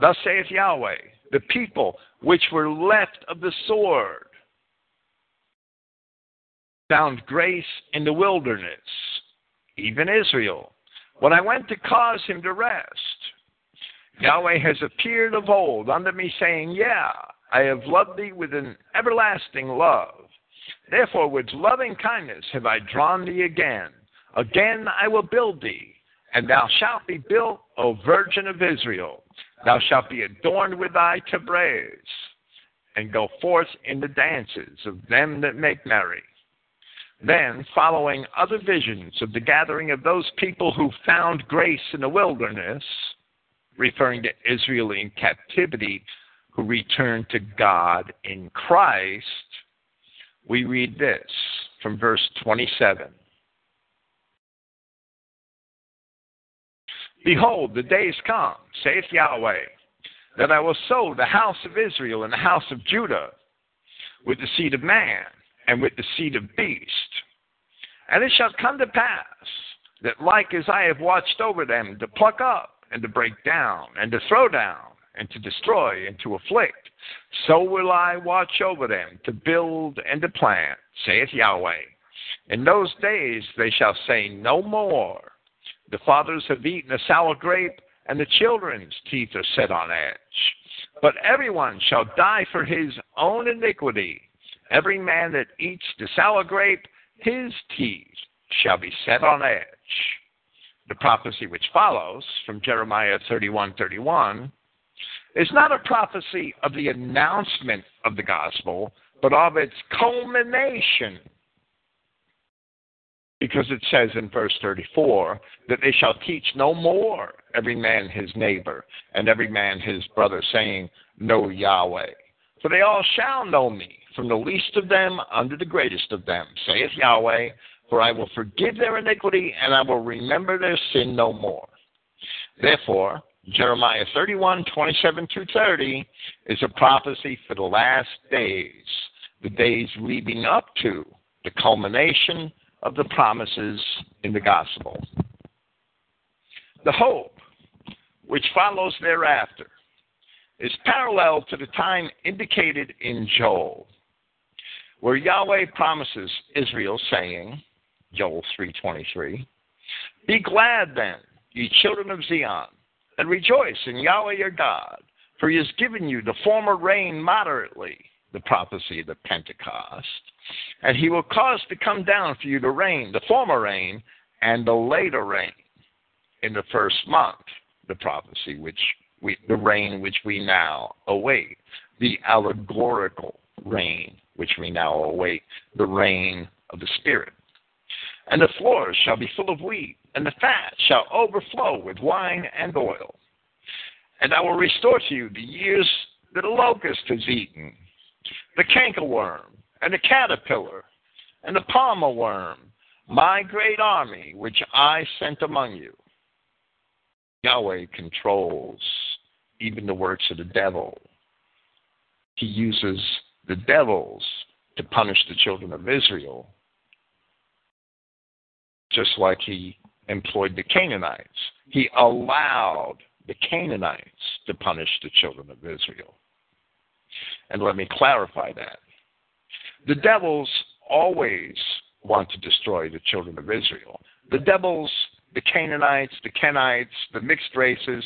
Thus saith Yahweh, the people which were left of the sword found grace in the wilderness, even Israel, when I went to cause him to rest. Yahweh has appeared of old unto me, saying, Yeah, I have loved thee with an everlasting love. Therefore, with loving kindness have I drawn thee again. Again I will build thee, and thou shalt be built, O Virgin of Israel. Thou shalt be adorned with thy tabrets, and go forth in the dances of them that make merry. Then, following other visions of the gathering of those people who found grace in the wilderness, referring to Israel in captivity, who returned to God in Christ, we read this from verse 27. Behold, the days come, saith Yahweh, that I will sow the house of Israel and the house of Judah with the seed of man and with the seed of beast. And it shall come to pass that, like as I have watched over them to pluck up and to break down and to throw down and to destroy and to afflict, so will I watch over them to build and to plant, saith Yahweh. In those days they shall say no more, The fathers have eaten a sour grape, and the children's teeth are set on edge. But everyone shall die for his own iniquity. Every man that eats the sour grape, his teeth shall be set on edge the prophecy which follows from Jeremiah 31:31 is not a prophecy of the announcement of the gospel, but of its culmination. Because it says in verse 34 that they shall teach no more every man his neighbor and every man his brother, saying, Know Yahweh. For they all shall know me, from the least of them unto the greatest of them, saith Yahweh, for I will forgive their iniquity, and I will remember their sin no more. Therefore, Jeremiah 31, 27 through 30 is a prophecy for the last days, the days leading up to the culmination of the promises in the gospel. The hope which follows thereafter is parallel to the time indicated in Joel, where Yahweh promises Israel, saying, Joel 3:23. Be glad then, ye children of Zion, and rejoice in Yahweh your God, for he has given you the former rain moderately, the prophecy of the Pentecost, and he will cause to come down for you the rain, the former rain, and the later rain in the first month, the prophecy which we, the rain which we now await, the allegorical rain which we now await, the rain of the Spirit. And the floors shall be full of wheat, and the fat shall overflow with wine and oil. And I will restore to you the years that a locust has eaten, the cankerworm, and the caterpillar, and the palmer worm, my great army which I sent among you. Yahweh controls even the works of the devil. He uses the devils to punish the children of Israel, just like he employed the Canaanites. He allowed the Canaanites to punish the children of Israel. And let me clarify that. The devils always want to destroy the children of Israel. The devils, the Canaanites, the Kenites, the mixed races,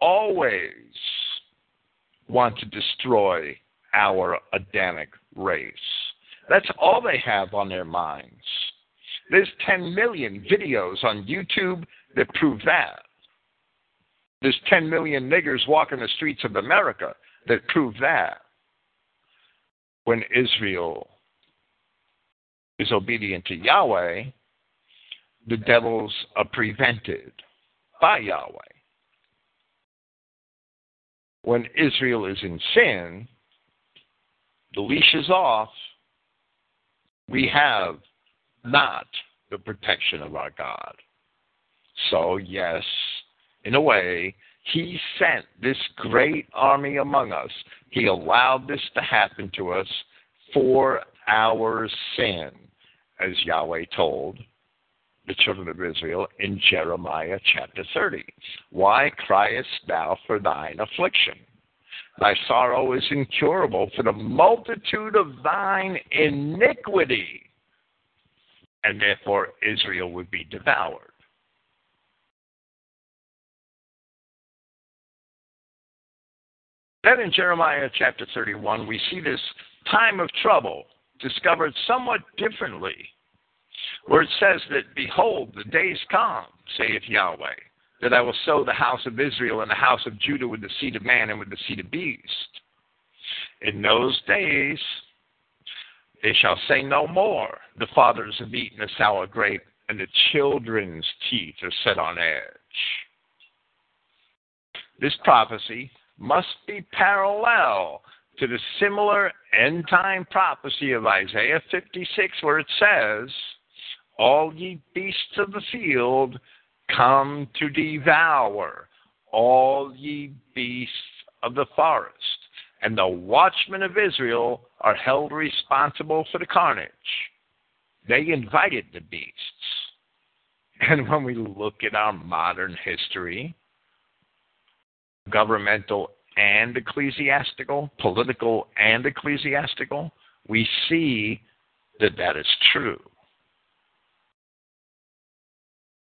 always want to destroy our Adamic race. That's all they have on their minds. There's 10 million videos on YouTube that prove that. There's 10 million niggers walking the streets of America that prove that. When Israel is obedient to Yahweh, the devils are prevented by Yahweh. When Israel is in sin, the leash is off. We have not the protection of our God. So, yes, in a way, He sent this great army among us. He allowed this to happen to us for our sin as Yahweh told the children of Israel in Jeremiah chapter 30. Why criest thou for thine affliction? Thy sorrow is incurable for the multitude of thine iniquity. And therefore Israel would be devoured. Then in Jeremiah chapter 31, we see this time of trouble discovered somewhat differently, where it says that, Behold, the days come, saith Yahweh, that I will sow the house of Israel and the house of Judah with the seed of man and with the seed of beast. In those days they shall say no more, The fathers have eaten a sour grape, and the children's teeth are set on edge. This prophecy must be parallel to the similar end time prophecy of Isaiah 56, where it says, All ye beasts of the field come to devour, all ye beasts of the forest. And the watchmen of Israel are held responsible for the carnage. They invited the beasts. And when we look at our modern history, governmental and ecclesiastical, political and ecclesiastical, we see that that is true.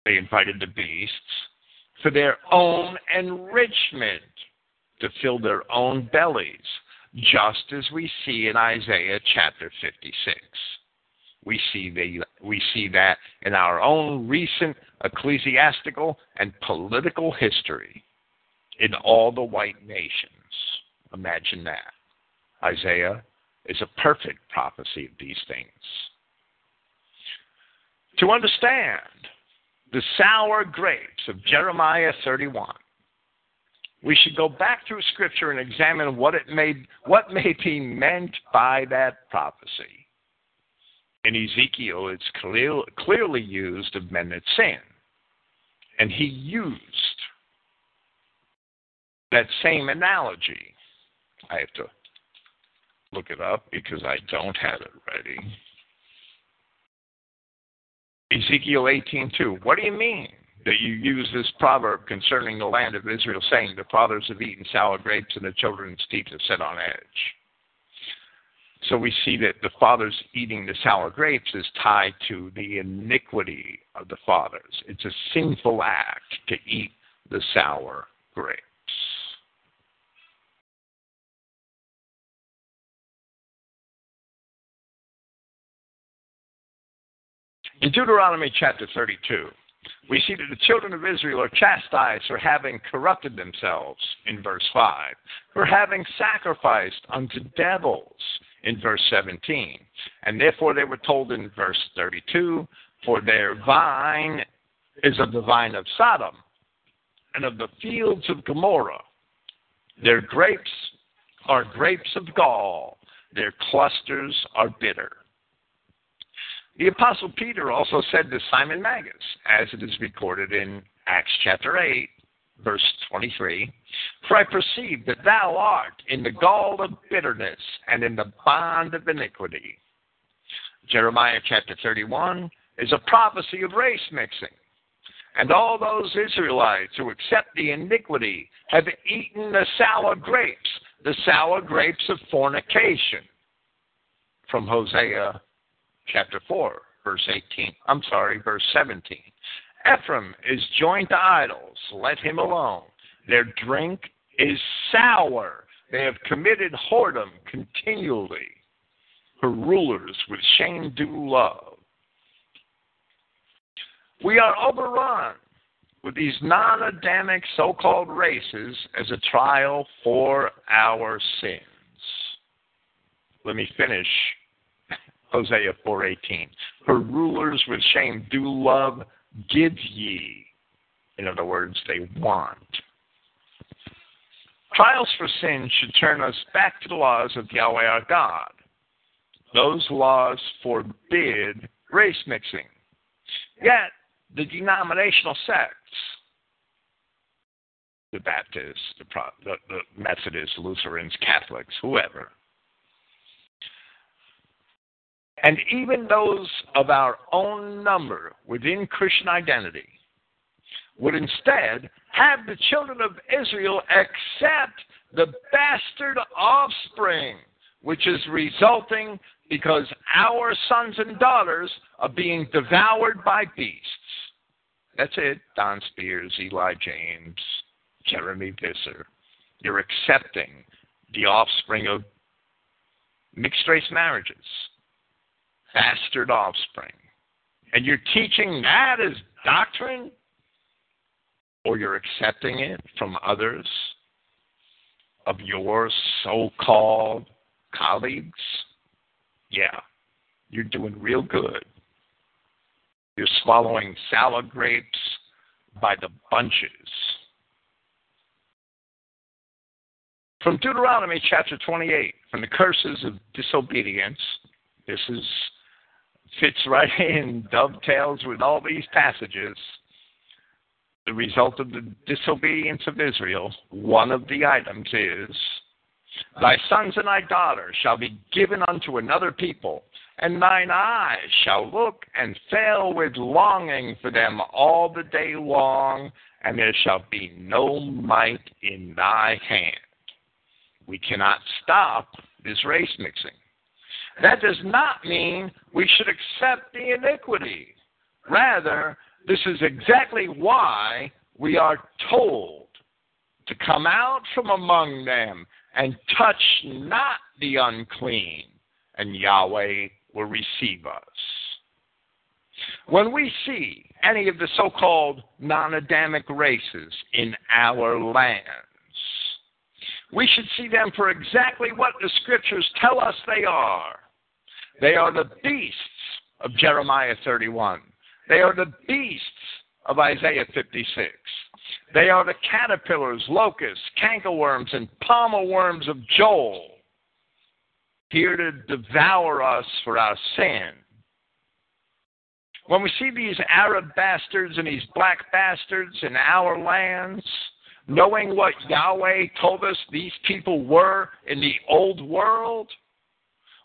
They invited the beasts for their own enrichment, to fill their own bellies, just as we see in Isaiah chapter 56. We see, the, we see that in our own recent ecclesiastical and political history in all the white nations. Imagine that. Isaiah is a perfect prophecy of these things. To understand the sour grapes of Jeremiah 31, we should go back through Scripture and examine what it may, what may be meant by that prophecy. In Ezekiel, it's clear, clearly used of men that sin. And he used that same analogy. I have to look it up because I don't have it ready. Ezekiel 18:2. What do you mean that you use this proverb concerning the land of Israel, saying, "The fathers have eaten sour grapes, and the children's teeth are set on edge"? So we see that the fathers eating the sour grapes is tied to the iniquity of the fathers. It's a sinful act to eat the sour grapes. In Deuteronomy chapter 32, we see that the children of Israel are chastised for having corrupted themselves in verse 5, for having sacrificed unto devils in verse 17. And therefore they were told in verse 32, for their vine is of the vine of Sodom and of the fields of Gomorrah. Their grapes are grapes of gall, their clusters are bitter. The Apostle Peter also said to Simon Magus, as it is recorded in Acts chapter 8, verse 23 For I perceive that thou art in the gall of bitterness and in the bond of iniquity. Jeremiah chapter 31 is a prophecy of race mixing. And all those Israelites who accept the iniquity have eaten the sour grapes, the sour grapes of fornication. From Hosea chapter 4, verse 18. I'm sorry, verse 17. Ephraim is joined to idols. Let him alone. Their drink is sour. They have committed whoredom continually. Her rulers with shame do love. We are overrun with these non Adamic so called races as a trial for our sins. Let me finish Hosea 4:18. Her rulers with shame do love give ye. In other words, they want. Trials for sin should turn us back to the laws of Yahweh our God. Those laws forbid race mixing. Yet, the denominational sects, the Baptists, the, the, the Methodists, Lutherans, Catholics, whoever, and even those of our own number within Christian identity would instead have the children of Israel accept the bastard offspring, which is resulting because our sons and daughters are being devoured by beasts. That's it. Don Spears, Eli James, Jeremy Visser. You're accepting the offspring of mixed race marriages bastard offspring. And you're teaching that as doctrine? Or you're accepting it from others of your so called colleagues? Yeah, you're doing real good. You're swallowing sour grapes by the bunches. From Deuteronomy chapter 28, from the curses of disobedience, this is fits right in, dovetails with all these passages. The result of the disobedience of Israel, one of the items is Thy sons and thy daughters shall be given unto another people, and thine eyes shall look and fail with longing for them all the day long, and there shall be no might in thy hand. We cannot stop this race mixing. That does not mean we should accept the iniquity. Rather, this is exactly why we are told to come out from among them and touch not the unclean, and Yahweh will receive us. When we see any of the so called non Adamic races in our lands, we should see them for exactly what the scriptures tell us they are they are the beasts of Jeremiah 31. They are the beasts of Isaiah 56. They are the caterpillars, locusts, cankerworms, and palmer worms of Joel, here to devour us for our sin. When we see these Arab bastards and these black bastards in our lands, knowing what Yahweh told us these people were in the old world,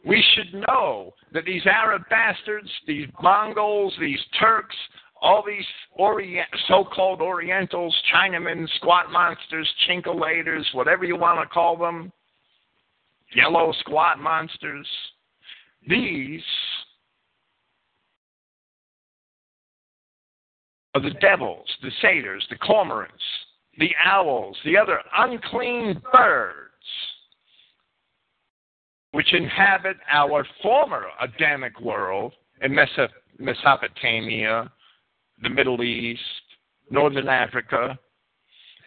we should know that these Arab bastards, these Mongols, these Turks, all these Orient, so-called Orientals, Chinamen, squat monsters, chinkolators, whatever you want to call them, yellow squat monsters, these are the devils, the satyrs, the cormorants, the owls, the other unclean birds which inhabit our former Adamic world in Mesopotamia, the Middle East, Northern Africa,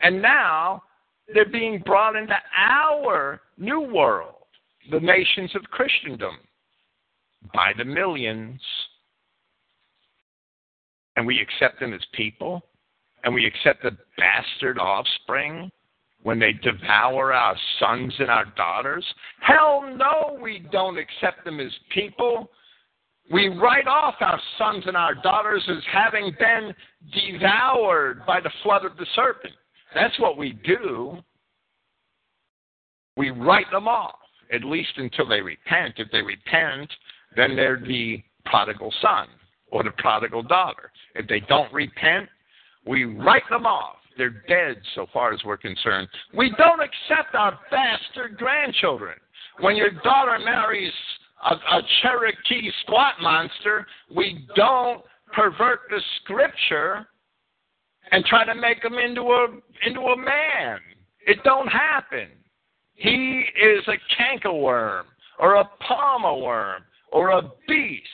and now they're being brought into our new world, the nations of Christendom, by the millions. And we accept them as people, and we accept the bastard offspring when they devour our sons and our daughters? Hell no, we don't accept them as people. We write off our sons and our daughters as having been devoured by the flood of the serpent. That's what we do. We write them off, at least until they repent. If they repent, then they're the prodigal son or the prodigal daughter. If they don't repent, we write them off. They're dead so far as we're concerned. We don't accept our bastard grandchildren. When your daughter marries a, a Cherokee squat monster, we don't pervert the scripture and try to make him into a into a man. It don't happen. He is a cankerworm or a palmer worm or a beast.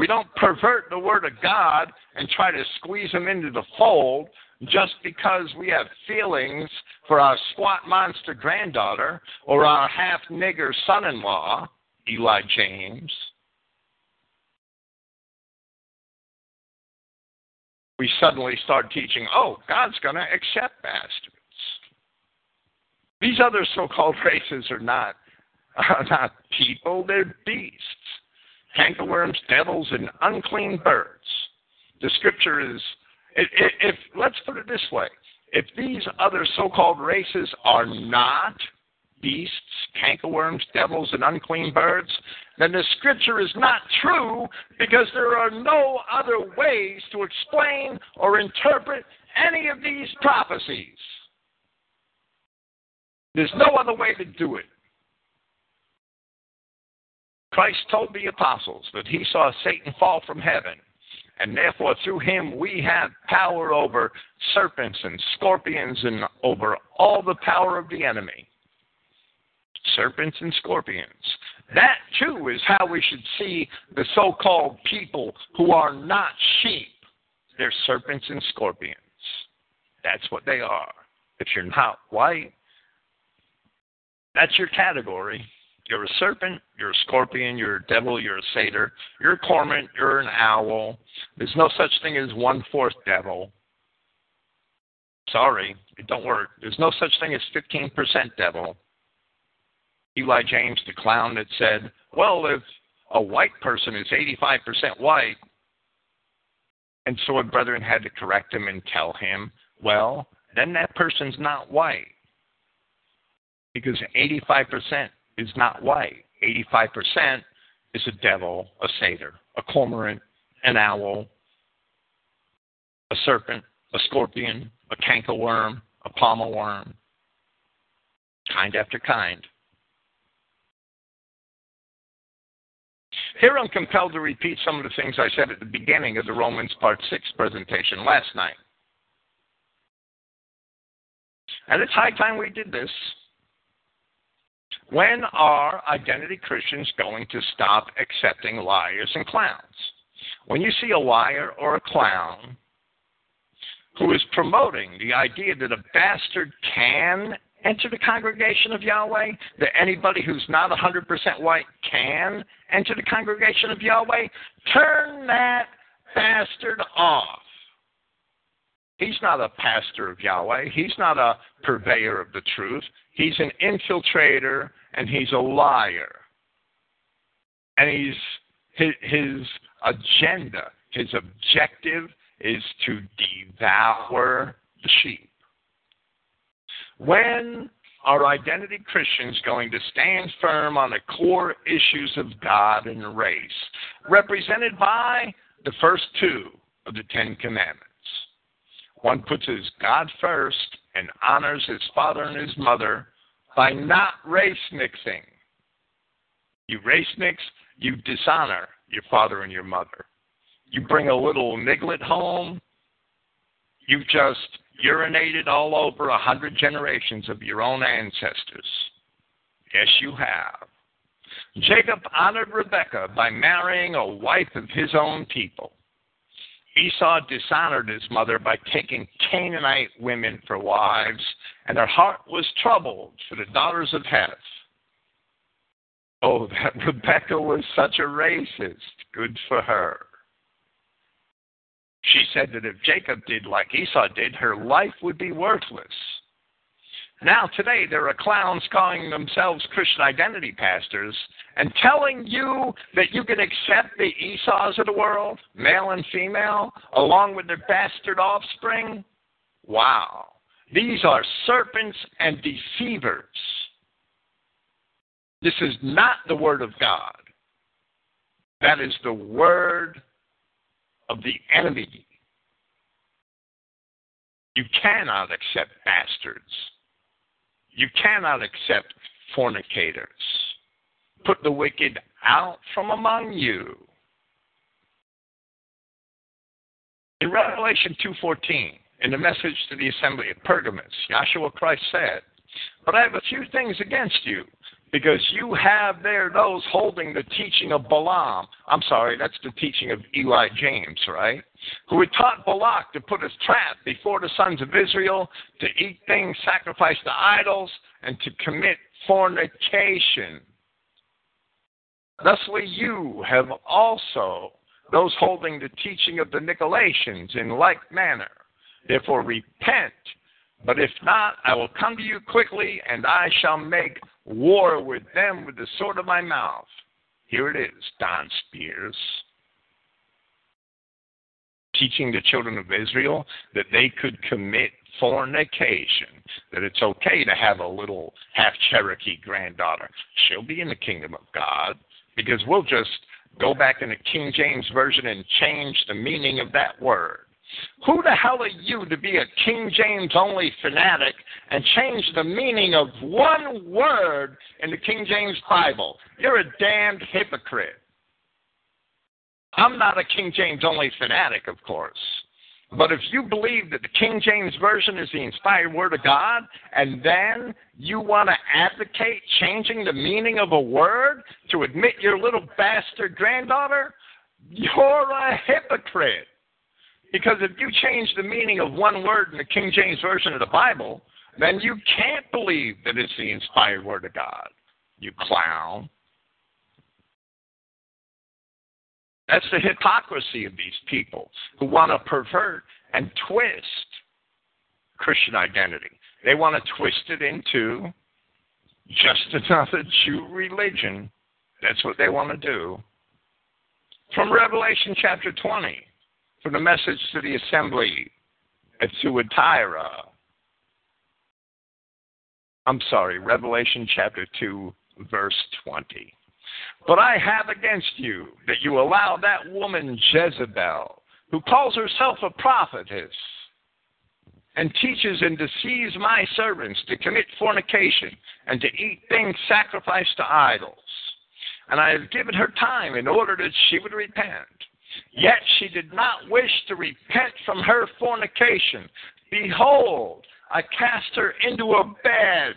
We don't pervert the Word of God and try to squeeze him into the fold just because we have feelings for our squat monster granddaughter or our half nigger son in law, Eli James. We suddenly start teaching, oh, God's going to accept bastards. These other so called races are not, are not people, they're beasts cankerworms, devils, and unclean birds. The scripture is, if, if let's put it this way, if these other so-called races are not beasts, cankerworms, devils, and unclean birds, then the scripture is not true because there are no other ways to explain or interpret any of these prophecies. There's no other way to do it. Christ told the apostles that he saw Satan fall from heaven, and therefore through him we have power over serpents and scorpions and over all the power of the enemy. Serpents and scorpions. That too is how we should see the so called people who are not sheep. They're serpents and scorpions. That's what they are. If you're not white, that's your category. You're a serpent, you're a scorpion, you're a devil, you're a satyr, you're a cormorant, you're an owl. There's no such thing as one fourth devil. Sorry, it don't work. There's no such thing as 15% devil. Eli James, the clown, that said, well, if a white person is 85% white, and Sword Brethren had to correct him and tell him, well, then that person's not white. Because 85% is not white. 85% is a devil, a satyr, a cormorant, an owl, a serpent, a scorpion, a cankerworm, a palmer worm, kind after kind. Here I'm compelled to repeat some of the things I said at the beginning of the Romans Part 6 presentation last night. And it's high time we did this. When are identity Christians going to stop accepting liars and clowns? When you see a liar or a clown who is promoting the idea that a bastard can enter the congregation of Yahweh, that anybody who's not 100% white can enter the congregation of Yahweh, turn that bastard off. He's not a pastor of Yahweh. He's not a purveyor of the truth. He's an infiltrator and he's a liar. And he's his, his agenda, his objective is to devour the sheep. When are identity Christians going to stand firm on the core issues of God and race, represented by the first two of the Ten Commandments? One puts his God first and honors his father and his mother by not race mixing. You race mix, you dishonor your father and your mother. You bring a little niglet home, you've just urinated all over a hundred generations of your own ancestors. Yes, you have. Jacob honored Rebekah by marrying a wife of his own people. Esau dishonored his mother by taking Canaanite women for wives, and her heart was troubled for the daughters of Heth. Oh, that Rebecca was such a racist. Good for her. She said that if Jacob did like Esau did, her life would be worthless. Now, today, there are clowns calling themselves Christian identity pastors and telling you that you can accept the Esau's of the world, male and female, along with their bastard offspring. Wow. These are serpents and deceivers. This is not the Word of God. That is the Word of the enemy. You cannot accept bastards. You cannot accept fornicators. Put the wicked out from among you. In Revelation 2:14, in the message to the assembly at Pergamos, Yahshua Christ said, "But I have a few things against you, because you have there those holding the teaching of Balaam. I'm sorry, that's the teaching of Eli James, right? Who had taught Balak to put a trap before the sons of Israel to eat things sacrificed to idols and to commit fornication. Thusly, you have also those holding the teaching of the Nicolaitans in like manner. Therefore, repent. But if not, I will come to you quickly, and I shall make war with them with the sword of my mouth. Here it is, Don Spears. Teaching the children of Israel that they could commit fornication, that it's okay to have a little half Cherokee granddaughter. She'll be in the kingdom of God because we'll just go back in the King James Version and change the meaning of that word. Who the hell are you to be a King James only fanatic and change the meaning of one word in the King James Bible? You're a damned hypocrite. I'm not a King James only fanatic, of course. But if you believe that the King James Version is the inspired Word of God, and then you want to advocate changing the meaning of a word to admit your little bastard granddaughter, you're a hypocrite. Because if you change the meaning of one word in the King James Version of the Bible, then you can't believe that it's the inspired Word of God, you clown. That's the hypocrisy of these people who want to pervert and twist Christian identity. They want to twist it into just another Jew religion. That's what they want to do. From Revelation chapter 20, from the message to the assembly at Thyatira. I'm sorry, Revelation chapter 2, verse 20. But I have against you that you allow that woman Jezebel, who calls herself a prophetess, and teaches and deceives my servants to commit fornication and to eat things sacrificed to idols. And I have given her time in order that she would repent. Yet she did not wish to repent from her fornication. Behold, I cast her into a bed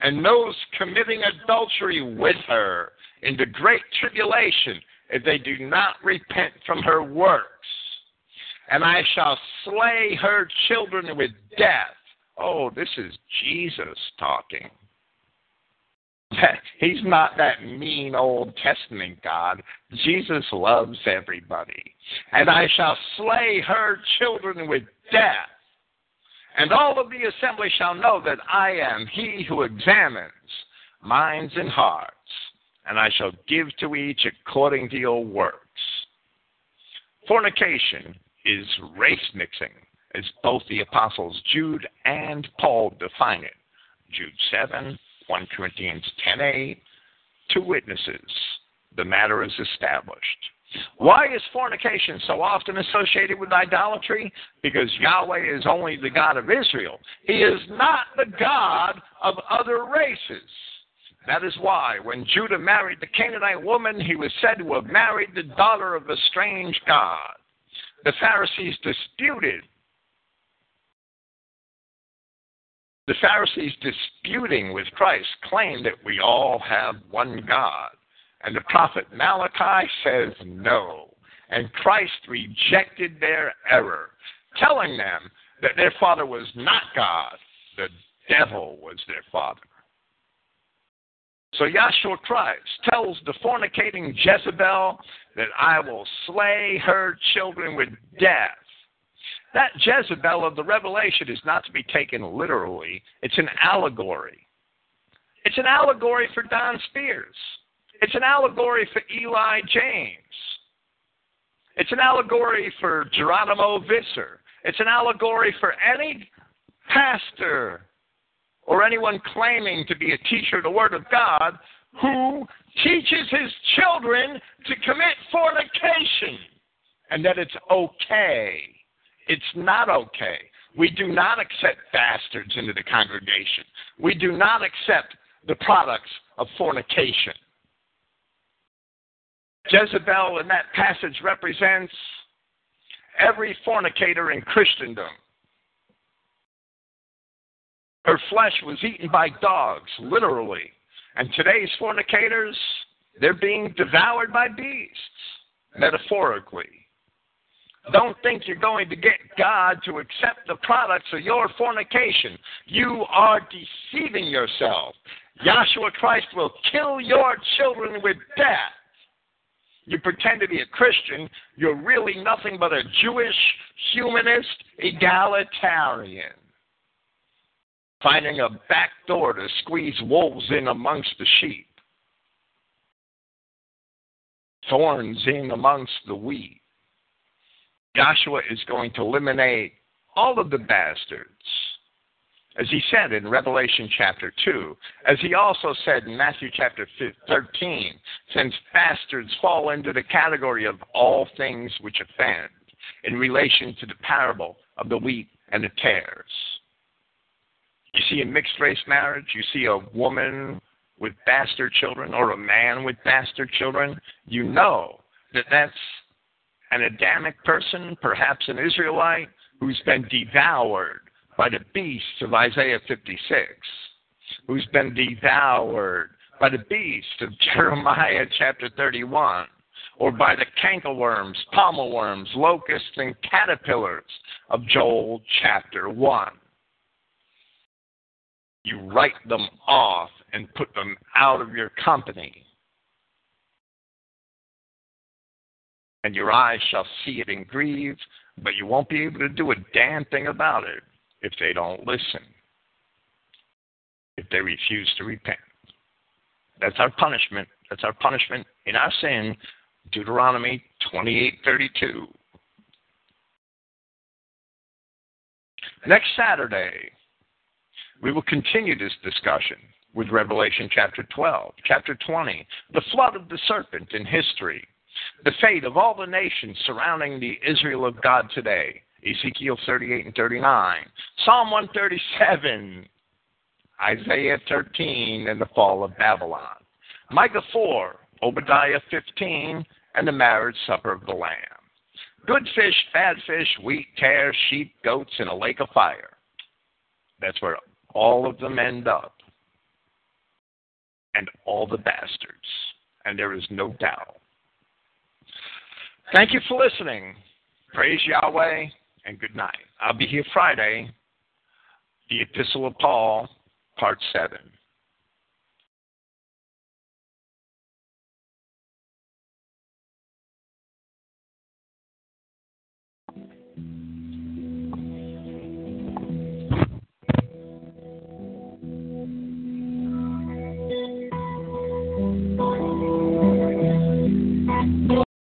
and those committing adultery with her into great tribulation if they do not repent from her works. And I shall slay her children with death. Oh, this is Jesus talking. He's not that mean Old Testament God. Jesus loves everybody. And I shall slay her children with death. And all of the assembly shall know that I am he who examines minds and hearts, and I shall give to each according to your works. Fornication is race mixing, as both the apostles Jude and Paul define it. Jude 7, 1 Corinthians 10 8, two witnesses. The matter is established. Why is fornication so often associated with idolatry? Because Yahweh is only the God of Israel. He is not the God of other races. That is why when Judah married the Canaanite woman, he was said to have married the daughter of a strange God. The Pharisees disputed. The Pharisees disputing with Christ claim that we all have one God. And the prophet Malachi says no. And Christ rejected their error, telling them that their father was not God, the devil was their father. So Yahshua Christ tells the fornicating Jezebel that I will slay her children with death. That Jezebel of the Revelation is not to be taken literally, it's an allegory. It's an allegory for Don Spears. It's an allegory for Eli James. It's an allegory for Geronimo Visser. It's an allegory for any pastor or anyone claiming to be a teacher of the Word of God who teaches his children to commit fornication and that it's okay. It's not okay. We do not accept bastards into the congregation. We do not accept the products of fornication. Jezebel in that passage represents every fornicator in Christendom. Her flesh was eaten by dogs, literally. And today's fornicators, they're being devoured by beasts, metaphorically. Don't think you're going to get God to accept the products of your fornication. You are deceiving yourself. Yahshua Christ will kill your children with death. You pretend to be a Christian, you're really nothing but a Jewish humanist egalitarian. Finding a back door to squeeze wolves in amongst the sheep, thorns in amongst the wheat. Yahshua is going to eliminate all of the bastards as he said in Revelation chapter 2, as he also said in Matthew chapter 13, since bastards fall into the category of all things which offend in relation to the parable of the wheat and the tares. You see, in mixed race marriage, you see a woman with bastard children or a man with bastard children, you know that that's an Adamic person, perhaps an Israelite, who's been devoured by the beasts of Isaiah 56, who's been devoured by the beasts of Jeremiah chapter 31, or by the cankerworms, worms, locusts, and caterpillars of Joel chapter 1. You write them off and put them out of your company. And your eyes shall see it and grieve, but you won't be able to do a damn thing about it if they don't listen, if they refuse to repent. That's our punishment. That's our punishment in our sin. Deuteronomy 28:32. Next Saturday, we will continue this discussion with Revelation chapter 12, chapter 20, the flood of the serpent in history, the fate of all the nations surrounding the Israel of God today, Ezekiel 38 and 39, Psalm 137, Isaiah 13, and the fall of Babylon, Micah 4, Obadiah 15, and the marriage supper of the Lamb. Good fish, bad fish, wheat, tares, sheep, goats, and a lake of fire. That's where all of them end up. And all the bastards. And there is no doubt. Thank you for listening. Praise Yahweh and good night. I'll be here Friday, the Epistle of Paul, Part 7.